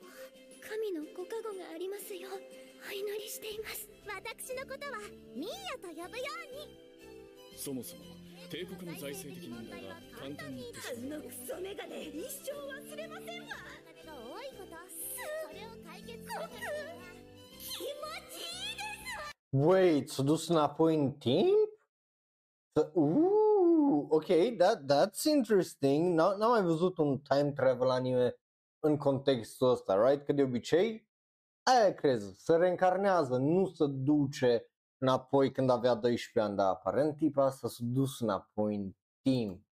神のご加護がありますよ。お祈りしています。私のことはミーヤと呼ぶように。そもそも帝国の財政的問題は簡単に言ってしまうのクソメガネ一生忘れませんわ。お金が多いことそれを解決す。るから気持ちいいです。Wait, s-a dus înapoi în timp? Să- Uuu, ok, that, that's interesting. N- N-am mai văzut un time travel anime în contextul ăsta, right? Că de obicei, aia crezi, se reîncarnează, nu se duce înapoi când avea 12 ani, dar aparent tipa asta s-a dus înapoi în timp.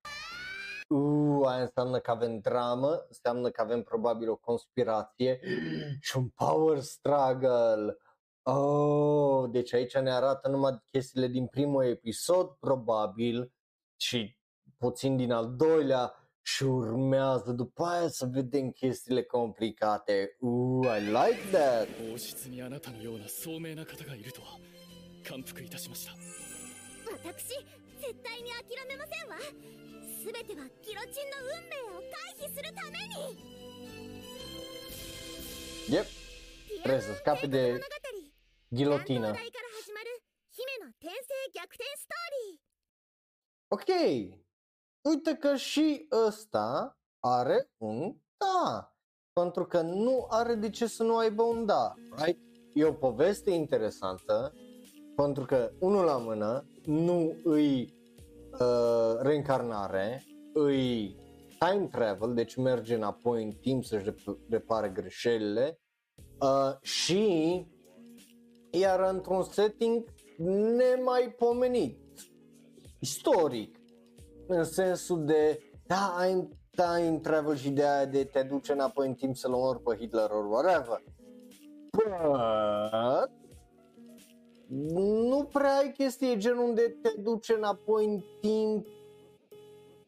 Uuu, aia înseamnă că avem dramă, înseamnă că avem probabil o conspirație și un power struggle. Oh, deci aici ne arată numai chestiile din primul episod, probabil, și puțin din al doilea și urmează după aia să vedem chestiile complicate. Ooh, I like that! 王室にあなたのような聡明な方がいるとは感服いたしました私絶対に諦めませんわ全てはギロチンの運命を回避するために Yep, ピアノ trebuie să scape de 物語 ghilotină. 断頭台から始まる姫の転生逆転ストーリー Ok, uite că și ăsta are un da, pentru că nu are de ce să nu aibă un da, right? E o poveste interesantă, pentru că unul la mână nu îi uh, reîncarnare, îi time travel, deci merge înapoi în timp să-și rep- repare greșelile uh, și iar într-un setting nemaipomenit, istoric, în sensul de da, ai time travel și de aia de te duce înapoi în timp să-l omori pe Hitler or whatever. But, nu prea ai chestie genul de te duce înapoi în timp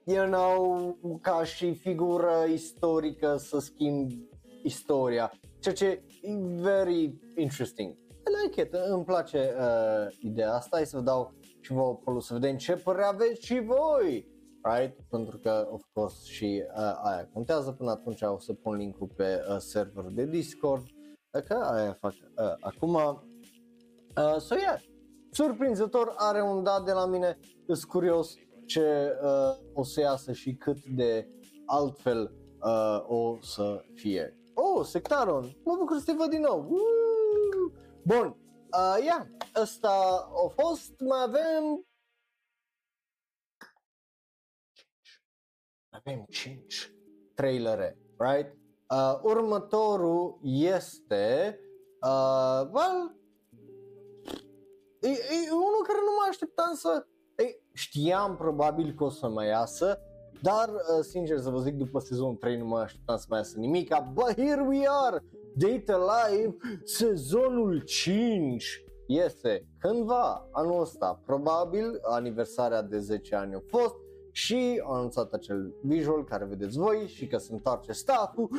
you know, ca și figură istorică să schimbi istoria, ceea ce e very interesting. I like it, îmi place uh, ideea asta, hai să vă dau și vă polul să vedem ce părere aveți și voi, right? Pentru că, of course, și uh, aia contează, până atunci o să pun linkul pe uh, server de Discord, că aia fac uh, acum. Uh, so yeah, surprinzător are un dat de la mine, sunt curios ce uh, o să iasă și cât de altfel uh, o să fie. Oh, Sectaron, mă bucur să te văd din nou. Woo! Bun, uh, yeah, ăsta a fost, mai avem avem 5 trailere, right? Uh, următorul este uh, well, e, e unul care nu mă așteptam să e, știam probabil că o să mai iasă dar uh, sincer să vă zic după sezonul 3 nu mă așteptam să mai iasă nimic. But here we are! Data Live sezonul 5 iese cândva anul ăsta. Probabil aniversarea de 10 ani a fost și a anunțat acel visual care vedeți voi și că se întoarce stafful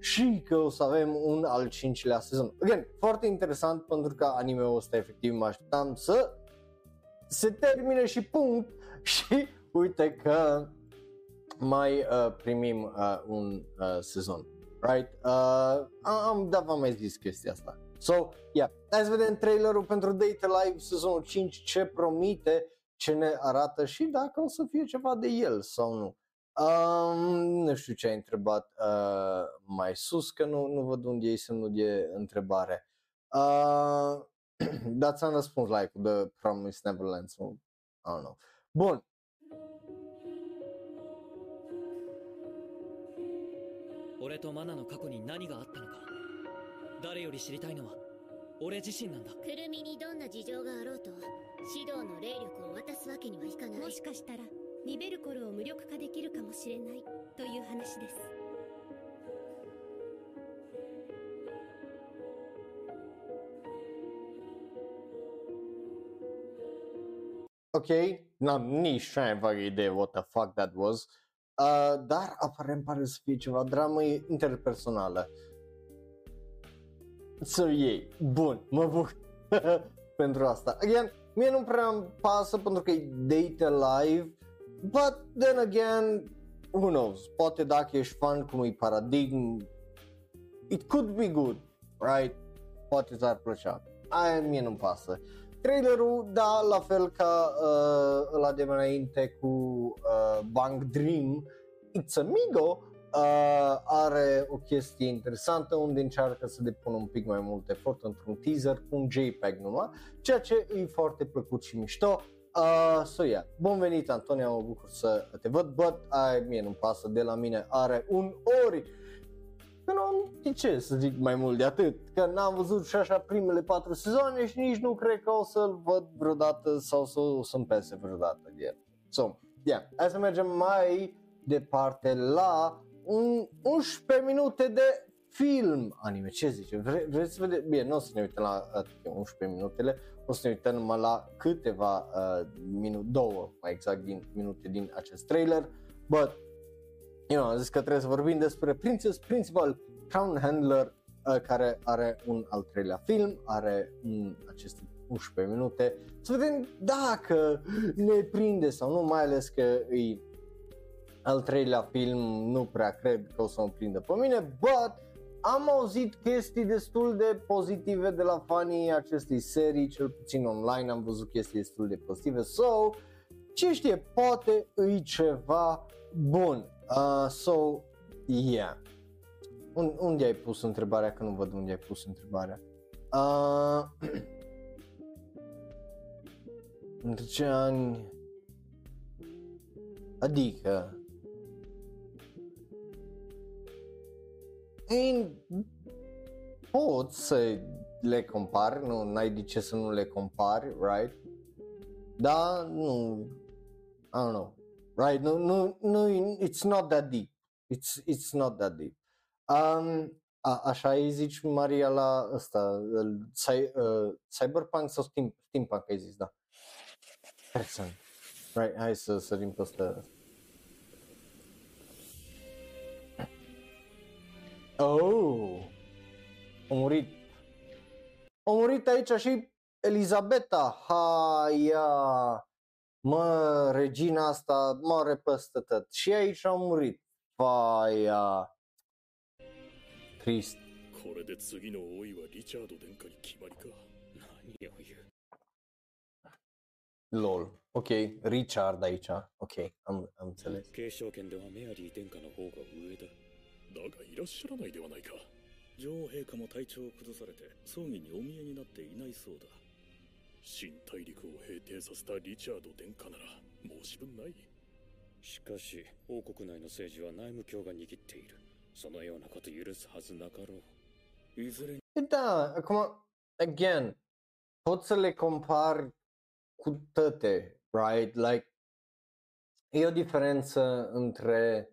și că o să avem un al cincilea sezon. Again, foarte interesant pentru că anime-ul ăsta efectiv mă așteptam să se termine și punct și uite că mai uh, primim uh, un uh, sezon. Right? Uh, am, da, v-am mai zis chestia asta. So, yeah, hai să vedem trailerul pentru Data Live sezonul 5, ce promite ce ne arată și dacă o să fie ceva de el sau nu. Um, nu știu ce ai întrebat uh, mai sus, că nu, nu văd unde e semnul de întrebare. Uh, dar ți-am răspuns like The Promised Neverland, so, I don't know. Bun. 俺自身なんだ。くるみにどんな事情があろうと指導の霊力を渡すわけにはいかない。もしかしたらニベルコルを無力化できるかもしれないという話です。Ok, n-am nici cea mai idee what the fuck that was, uh, dar aparent pare să fie ceva dramă interpersonală. Să iei, bun, mă bucur pentru asta. Again, mie nu prea îmi pasă pentru că e data live, but then again, who knows, poate dacă ești fan cum e Paradigm, it could be good, right? Poate ți-ar plăcea. Aia mie nu-mi pasă. Trailerul, da, la fel ca uh, ăla de mai înainte cu uh, Bang Dream, It's Amigo, uh, are o chestie interesantă unde încearcă să depună un pic mai mult efort într-un teaser cu un JPEG numai, ceea ce e foarte plăcut și mișto. Uh, so yeah, bun venit Antonia, mă bucur să te văd, but ai, mie nu-mi pasă, de la mine are un ori. Că nu am de ce să zic mai mult de atât, că n-am văzut și așa primele patru sezoane și nici nu cred că o să-l văd vreodată sau să, o să-mi pese vreodată de el. So, yeah, hai să mergem mai departe la un 11 minute de film anime, ce zice? Vre, vreți să vedeți? Bine, nu o să ne uităm la uh, 11 minutele, o să ne uităm numai la câteva uh, minute, două mai exact din minute din acest trailer, but you know, am zis că trebuie să vorbim despre Princess Principal Crown Handler uh, care are un al treilea film, are un, aceste 11 minute, să vedem dacă ne prinde sau nu, mai ales că e al treilea film, nu prea cred că o să mă prindă pe mine, but am auzit chestii destul de pozitive de la fanii acestei serii, cel puțin online am văzut chestii destul de pozitive, so, ce știe, poate îi ceva bun. Uh, so, yeah. Un, unde ai pus întrebarea? Că nu văd unde ai pus întrebarea. Uh, între ce ani? Adică... Ei, poți să le compari, nu ai de ce să nu le compari, right? Da, nu, I don't know, right? No, no, no, it's not that deep. It's it's not that deep. Um, a, așa îi zici Maria la ăsta, cy, uh, Cyberpunk sau Steam, Steampunk ai zis, da. Person. Right, hai să sărim pe ăsta. Oh! A murit. A murit aici și Elizabeta. Haia! Mă, regina asta moare peste tot. Și aici a murit. Faia. Trist. これで次の王位はリチャード殿下に決まりか何を言う LOL. Ok, Richard aici. Ok, am, am înțeles. 継承権ではメアリー殿下の方が上だ だがいらっしゃらないではないか女王陛下も体調を崩されて葬儀にお見えになっていないそうだ新大陸を平定させたリチャード殿下なら申し分ないしかし王国内の政治は内務卿が握っているそのようなこと許すはずなかろういずれ Da, acum, again, poți să le compari cu toate, right? Like, e o diferență între.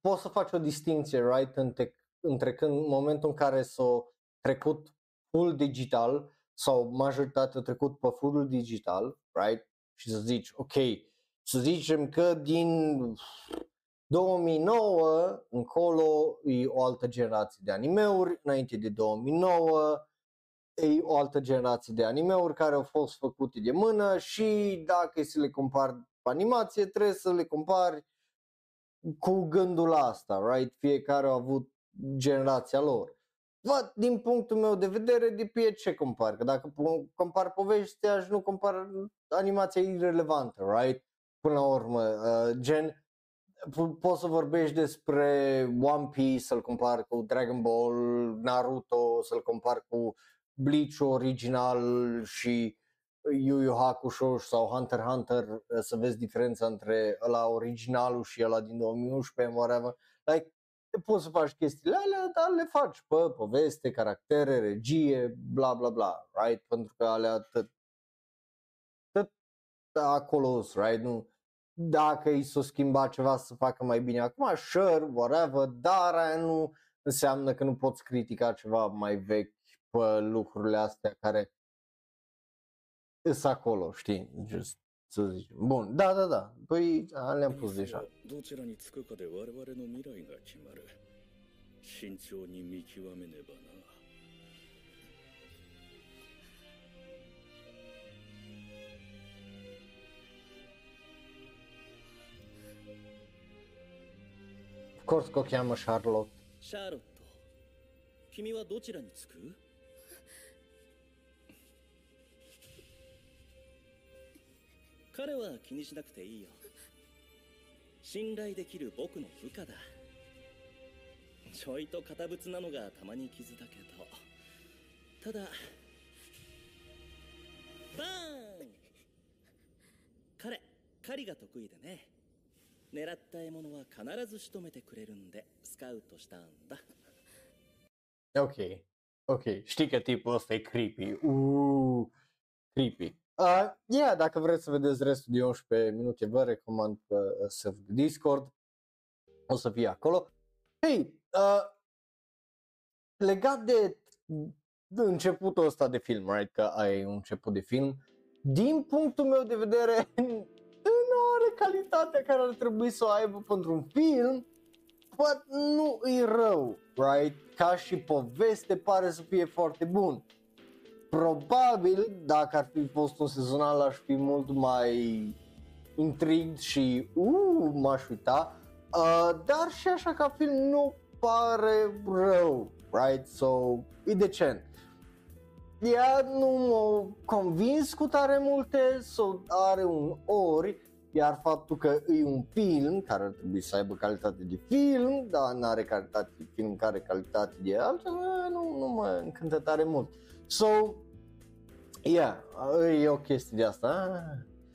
Poți să faci o distinție, right? Între, între când, în momentul în care s-a trecut full digital sau majoritatea a trecut pe full digital, right? Și să zici, ok, să zicem că din 2009 încolo e o altă generație de animeuri, înainte de 2009 e o altă generație de animeuri care au fost făcute de mână și dacă e să le compari cu animație, trebuie să le compari cu gândul asta, right? Fiecare a avut generația lor. Văd, din punctul meu de vedere, depinde ce compari. Că dacă po- compari povestea și nu compari animația e irrelevantă, right? Până la urmă, uh, gen, po- poți să vorbești despre One Piece, să-l compari cu Dragon Ball, Naruto, să-l compari cu Bleach original și Yu Yu Hakusho sau Hunter x Hunter uh, să vezi diferența între ăla originalul și ăla din 2011, whatever. Like, poți să faci chestiile alea, dar le faci pe poveste, caractere, regie, bla bla bla, right? Pentru că alea tot, tot acolo, right? Nu, dacă i s-o schimba ceva să facă mai bine acum, sure, whatever, dar aia nu înseamnă că nu poți critica ceva mai vechi pe lucrurile astea care sunt acolo, știi? Just să zicem. Bun, da, da, da. Păi le-am pus deja. どちらにつくかで我々の未来が決まる慎重に見極めねばな Of course că o cheamă Charlotte. シャーロット君はどちらにつく彼は気にしなくていいよ。信頼できる僕の部下だ。ちょいと堅物なのがたまに傷だけど。ただバーン！彼狩りが得意でね。狙った獲物は必ず仕留めてくれるんでスカウトしたんだ。Ok, ok. Știi că tipul ăsta e creepy. Uuu, creepy. Uh, yeah, dacă vreți să vedeți restul de 11 minute, vă recomand pe uh, serverul de Discord. o să fie acolo. Hei, uh, legat de începutul ăsta de film, right, că ai un început de film, din punctul meu de vedere, nu are calitatea care ar trebui să o aibă pentru un film, but nu e rău, right? Ca și poveste pare să fie foarte bun. Probabil, dacă ar fi fost un sezonal, aș fi mult mai intrigued și uh, m-aș uita, uh, dar și așa ca film nu pare rău, right? So, e decent. Ea nu m-a convins cu tare multe, so are un ori, iar faptul că e un film care ar trebui să aibă calitate de film, dar nu are calitate de film care are calitate de altceva, nu, nu mă încântă tare mult. So, yeah, e o chestie de asta.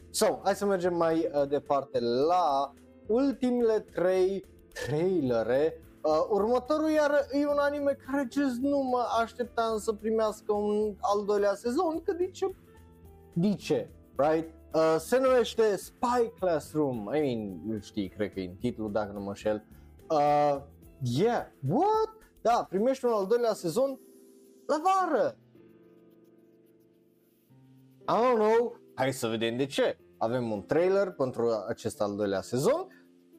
So, hai să mergem mai uh, departe la ultimele trei trailere. Uh, următorul iar e un anime care just nu mă așteptam să primească un al doilea sezon, că de ce? De ce? Right? Uh, se numește Spy Classroom. I mean, îl știi, cred că e în titlu, dacă nu mă șel. Uh, yeah, what? Da, primești un al doilea sezon la vară. I don't know, hai să vedem de ce. Avem un trailer pentru acest al doilea sezon.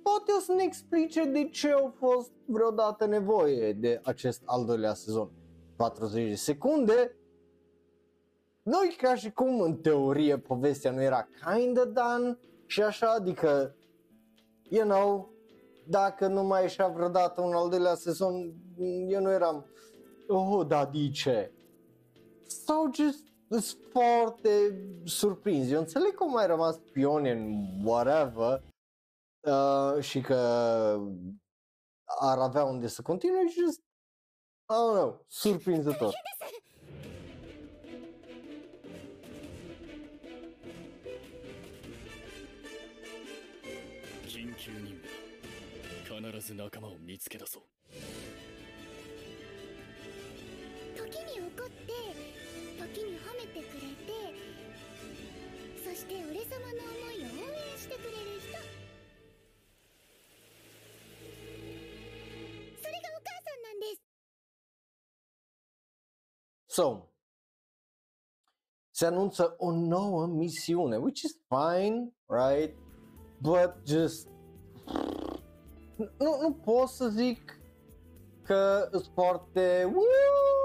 Poate o să ne explice de ce au fost vreodată nevoie de acest al doilea sezon. 40 de secunde, nu e ca și cum în teorie povestea nu era kinda done și așa, adică, you know, dacă nu mai ieșea vreodată un al doilea sezon, eu nu eram, oh, da, de ce? Sau just sunt foarte surprins. Eu înțeleg că au mai rămas pioni în whatever uh, și că ar avea unde să continue și just, I don't know, surprinzător. 時に褒めてくれてそして俺様の思いを応援してくれる人それがお母さんなんです So, se anunță o nouă misiune, which is fine, right? But just... Nu, nu pot să zic că sunt foarte... Woo!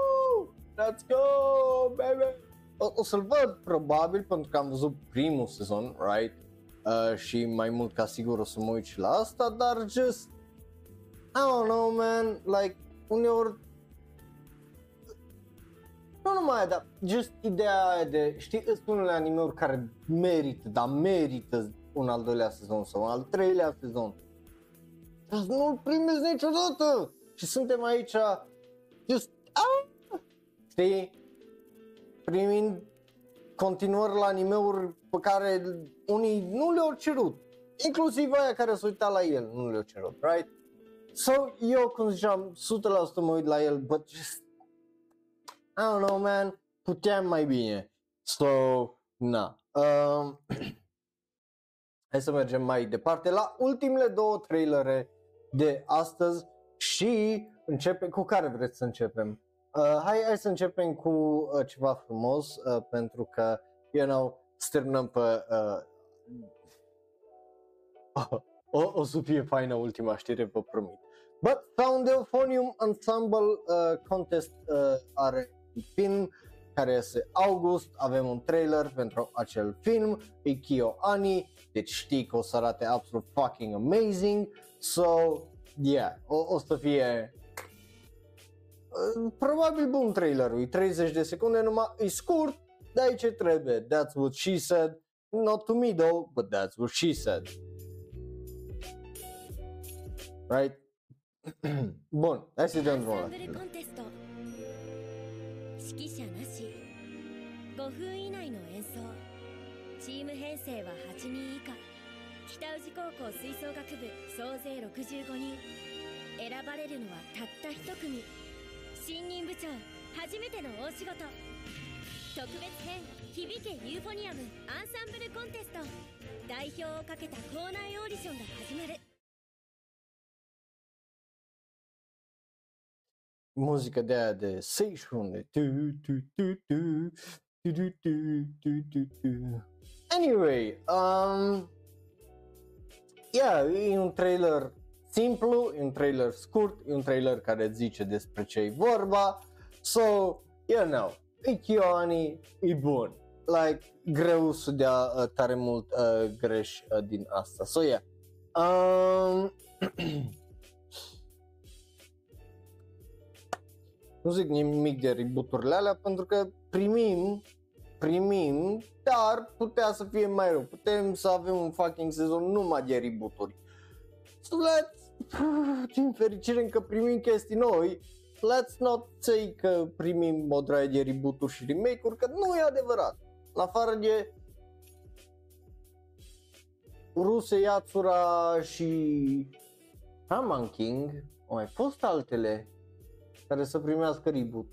Let's go, baby! O, o să-l văd probabil pentru că am văzut primul sezon, right? Uh, și mai mult ca sigur o să mă uit și la asta, dar just... I don't know, man, like, uneori nu numai aia, dar just ideea aia de, știi, sunt unele anime-uri care merită, dar merită un al doilea sezon sau un al treilea sezon. Dar nu-l primesc niciodată. Și suntem aici, just, ah! Știi, primind continuări la anime-uri pe care unii nu le-au cerut. Inclusiv aia care s-au uitat la el, nu le-au cerut, right? So, eu, cum ziceam, 100% mă uit la el, but just I don't know, man, puteam mai bine. So, na. Um, hai să mergem mai departe la ultimele două trailere de astăzi și începem, cu care vreți să începem? Uh, hai, hai să începem cu uh, ceva frumos, uh, pentru că, you know, să terminăm pe... Uh, o, o să fie faină ultima știre, vă promit. But Found Euphonium Ensemble uh, Contest uh, are un film care este august, avem un trailer pentru acel film, e Kyo Ani, deci știi că o să arate absolut fucking amazing, so, yeah, o, o să fie uh, probabil bun trailerul, e 30 de secunde numai, e scurt, dar e ce trebuie, that's what she said, not to me though, but that's what she said. Right? Bun, hai să dăm drumul la 指揮者なし5分以内の演奏チーム編成は8人以下北宇治高校吹奏楽部総勢65人選ばれるのはたった1組新任部長初めての大仕事。特別編響けユーフォニアムアンサンブルコンテスト。代表をかけた校内オーディションが始まる。música ゥトゥト Seishun. Anyway, um, yeah, in trailer simplu, e un trailer scurt, e un trailer care îți zice despre ce e vorba, so, you know, e Kyoani, e bun, like, greu să dea uh, tare mult uh, greș uh, din asta, so yeah. Um, nu zic nimic de reboot-urile alea pentru că primim, primim, dar putea să fie mai rău. Putem să avem un fucking sezon numai de reboot-uri. So let's, din fericire încă primim chestii noi, let's not say că primim o draie de reboot-uri și remake-uri, că nu e adevărat. La afară de Ruse Yatsura și Shaman King, au mai fost altele care să primească reboot.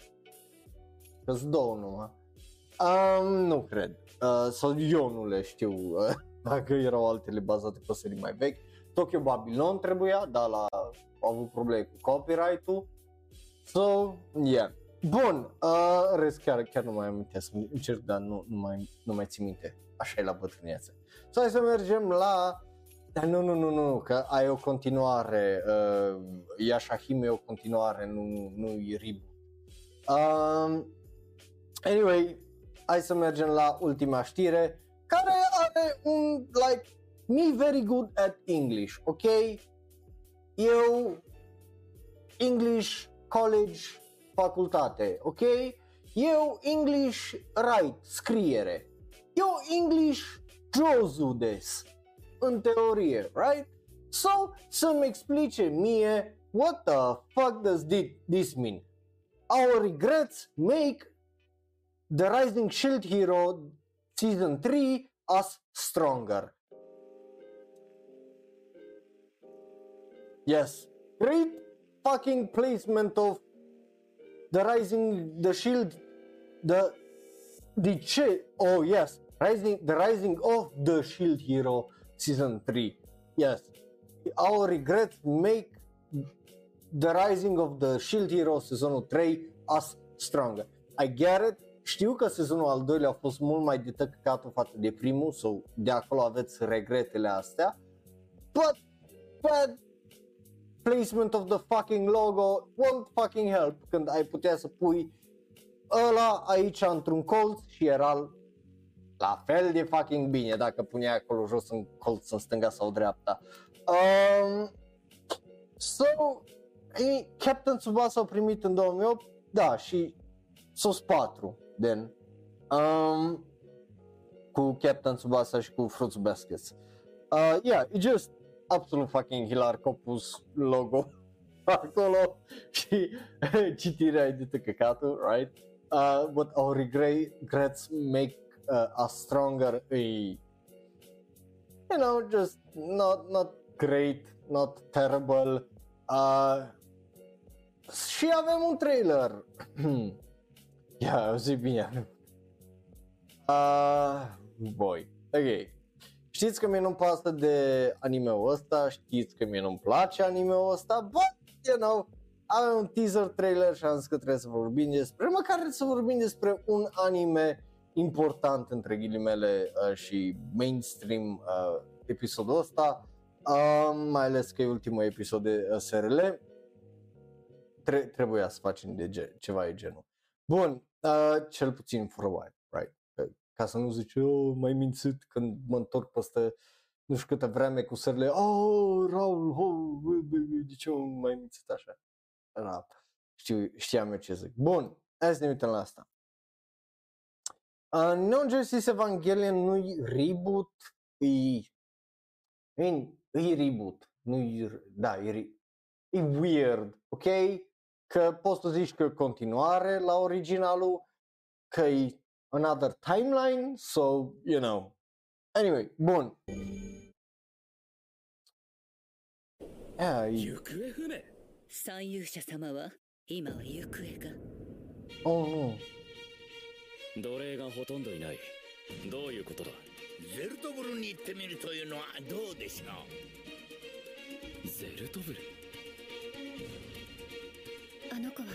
că două numai. Um, nu cred. Uh, sau eu nu le știu uh, dacă erau altele bazate pe serii mai vechi. Tokyo Babylon trebuia, dar la, au avut probleme cu copyright-ul. So, yeah. Bun, uh, rest chiar, chiar nu mai am să încerc, dar nu, nu, mai, nu mai țin minte. Așa e la bătrânețe. So, hai să mergem la dar nu, nu, nu, nu, că ai o continuare, uh, Yashahime e o continuare, nu, nu e reboot. Um, anyway, hai să mergem la ultima știre, care are un, like, me very good at English, ok? Eu, English, college, facultate, ok? Eu, English, write, scriere. Eu, English, jozudes în teorie, right? So, să-mi explice mie what the fuck does this mean? Our regrets make the Rising Shield Hero Season 3 us stronger. Yes, great fucking placement of the Rising, the Shield, the, the, oh yes, Rising, the Rising of the Shield Hero season 3. Yes, our regrets make the rising of the Shield Hero sezonul 3 us stronger. I get it, știu că sezonul al doilea a fost mult mai detăcatul față de primul, so de acolo aveți regretele astea, but, but placement of the fucking logo won't fucking help când ai putea să pui ăla aici într-un colț și era la fel de fucking bine dacă punea acolo jos în colț în stânga sau dreapta. Um, so, hey, Captain Tsubasa a primit în 2008, da, și SOS 4, then, um, cu Captain Tsubasa și cu Fruits Baskets. Uh, yeah, e just absolut fucking hilar că pus logo acolo și citirea e de căcatul, right? Uh, but our regrets make uh, a stronger. A you know just not not great not terrible. Uh, și avem un trailer. Ia yeah, zi bine. Uh, boy ok știți că mie nu-mi pasă de anime-ul ăsta știți că mie nu-mi place anime-ul ăsta but you know avem un teaser trailer și am zis că trebuie să vorbim despre, măcar să vorbim despre un anime important între ghilimele uh, și mainstream uh, episodul ăsta, uh, mai ales că e ultimul episod de uh, SRL, tre- trebuia să facem de ge- ceva de genul. Bun, uh, cel puțin for a while, right? Ca să nu zici, oh, mai mințit când mă întorc peste nu știu câtă vreme cu sările, oh, Raul, oh, de ce mai mințit așa? Da, știu, știam eu ce zic. Bun, hai să ne uităm la asta. Uh, non Justice Evangelion nu-i reboot, e... I mean, e reboot, nu e... Da, e, e weird, ok? Că poți să zici că continuare la originalul, că e another timeline, so, you know. Anyway, bun. Yeah, 行方不明三勇者様は今は行方か Oh, no. 奴隷がほとんどいないどういうことだゼルトブルに行ってみるというのはどうでしょうゼルトブルあの子は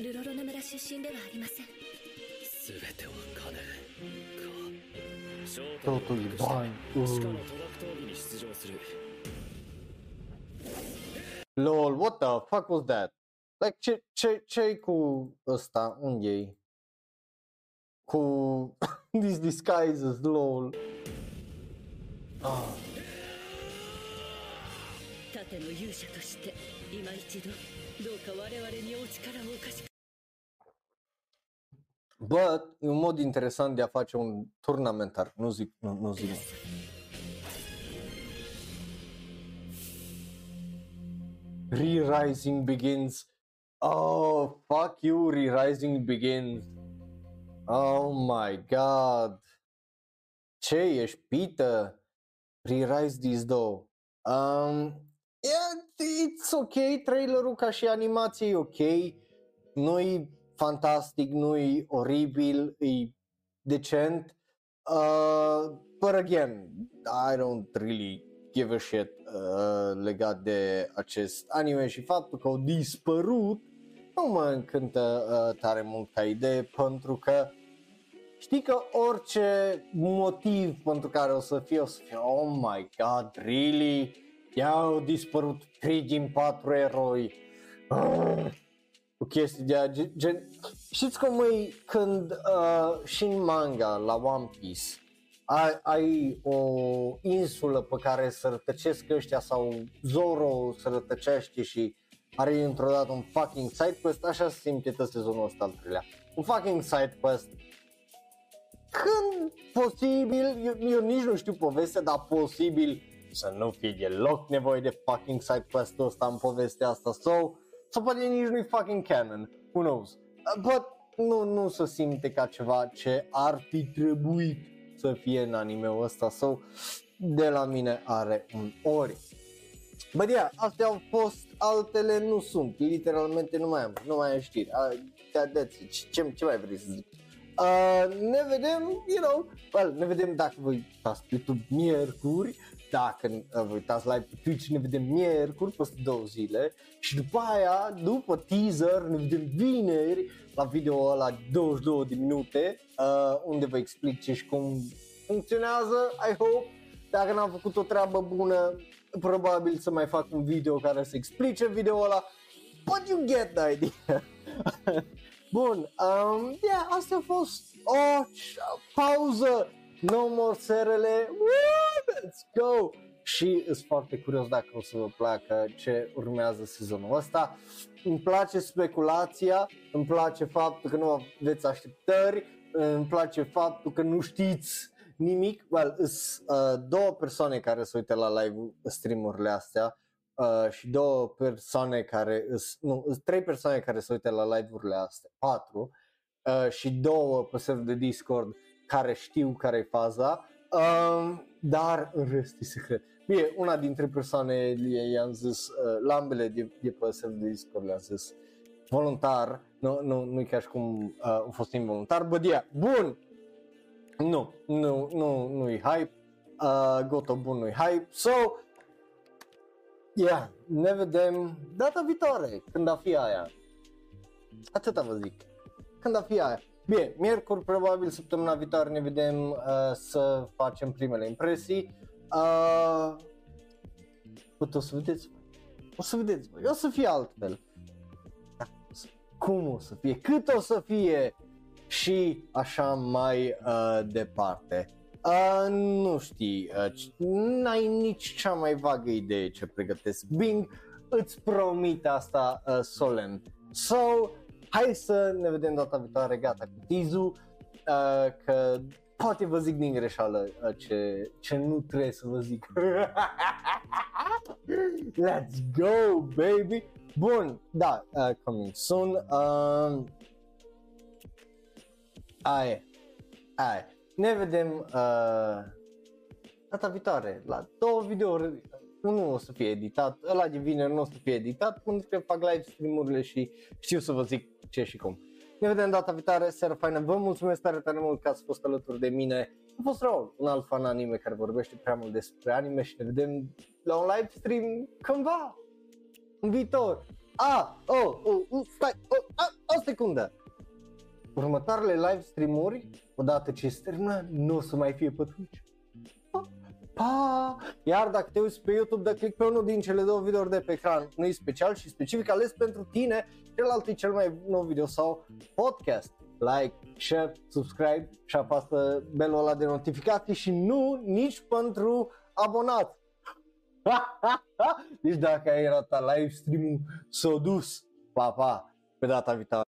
ルロロナ村出身ではありません全ては金か正体 Totul を e 隠して bani. 地 Uh. 下の賭博闘技に出場する Lol, what the fuck was that? Like, ce, ce, ce cu ăsta? Unde e? Cu these disguises, lol. Ah. 盾の勇者として今一度どうか我々にお力をお貸し But, e un mod interesant de a face un turnamentar, nu zic, nu, nu zic. nu. Re-Rising begins. Oh, fuck you, Re-Rising begins. Oh my god. Ce ești pită? Re-Rise these două. Um, yeah, it's ok, trailerul ca și animație e ok. Nu-i fantastic, nu-i oribil, e decent. Uh, but again, I don't really give a shit uh, legat de acest anime și faptul că au dispărut nu mă încântă uh, tare mult ca idee pentru că știi că orice motiv pentru care o să fie, o să fie, oh my god, really? I-au dispărut 3 din 4 eroi. Uh, o chestie de aia, gen, gen știți cum e când uh, și în manga la One Piece ai, ai o insulă pe care să rătăcesc ăștia sau Zoro să rătăcește și are într-o dată un fucking side quest, așa se simte tot sezonul ăsta al treilea. Un fucking side quest când posibil, eu, eu nici nu știu povestea, dar posibil să nu fie deloc nevoie de fucking side quest-ul ăsta în povestea asta, so, sau poate nici nu-i fucking canon, who knows, Uh, but nu, nu se simte ca ceva ce ar fi trebuit să fie în anime-ul ăsta, so, de la mine are un ori. Bă, yeah, astea au fost, altele nu sunt, literalmente nu mai am, nu mai am știri, uh, that's it. ce, ce mai vrei să zic? Uh, ne vedem, you know, well, ne vedem dacă vă uitați pe YouTube miercuri, dacă uh, vă uitați live pe Twitch, ne vedem miercuri, peste două zile și după aia, după teaser, ne vedem vineri la video ăla 22 de minute, uh, unde vă explic ce și cum funcționează, I hope. Dacă n-am făcut o treabă bună, probabil să mai fac un video care să explice video ăla, but you get the idea. Bun, um, yeah, asta a fost o pauză, no more serele, Woo, let's go! Și sunt foarte curios dacă o să vă placă ce urmează sezonul ăsta. Îmi place speculația, îmi place faptul că nu aveți așteptări, îmi place faptul că nu știți nimic. Well, sunt uh, două persoane care se uită la live streamurile astea uh, și două persoane care, îs, nu, îs trei persoane care se uită la live-urile astea, patru, uh, și două pe server de Discord care știu care e faza, uh, dar în rest e secret. Bine, una dintre persoane i-am zis, uh, la ambele de, de pe server de Discord le-am zis voluntar, nu, nu, nu e ca și cum uh, a fost involuntar, bă, yeah, bun, nu, nu, nu, nu-i hype, uh, Goto bun nu-i hype, so, Yeah, ne vedem data viitoare, când a fi aia. Atâta vă zic. Când a fi aia. Bine, miercuri, probabil săptămâna viitoare ne vedem uh, să facem primele impresii. Uh, uite, o să vedeți, o să vedeți, bă. o să fie altfel. Da, o să- Cum o să fie, cât o să fie și așa mai uh, departe. Uh, nu știi, uh, c- n-ai nici cea mai vagă idee ce pregătesc. Bing îți promit asta uh, solemn. So, hai să ne vedem data viitoare, gata cu Tizu, uh, că poate vă zic din greșeală uh, ce, ce nu trebuie să vă zic. Let's go, baby! Bun, da, uh, coming soon. Uh, aia, aia. Ne vedem uh, data viitoare la două videouri. Unul o să fie editat, ăla de vineri nu o să fie editat, pentru că fac live stream-urile și știu să vă zic ce și cum. Ne vedem data viitoare, seara faină, vă mulțumesc tare tare mult că ați fost alături de mine. A fost Raul, un alt fan anime care vorbește prea mult despre anime și ne vedem la un live stream cândva, în viitor. Ah, oh, oh, oh stai, oh, ah, O secundă! Următoarele live stream-uri, odată ce se termină, nu o să mai fie pe Twitch. Pa! Pa! Iar dacă te uiți pe YouTube, dă click pe unul din cele două videouri de pe ecran. Nu e special și specific ales pentru tine, celălalt e cel mai nou video sau podcast. Like, share, subscribe și apasă belul ăla de notificații și nu nici pentru abonat. deci dacă ai ratat live stream-ul, s-a dus. Pa, pa, pe data viitoare.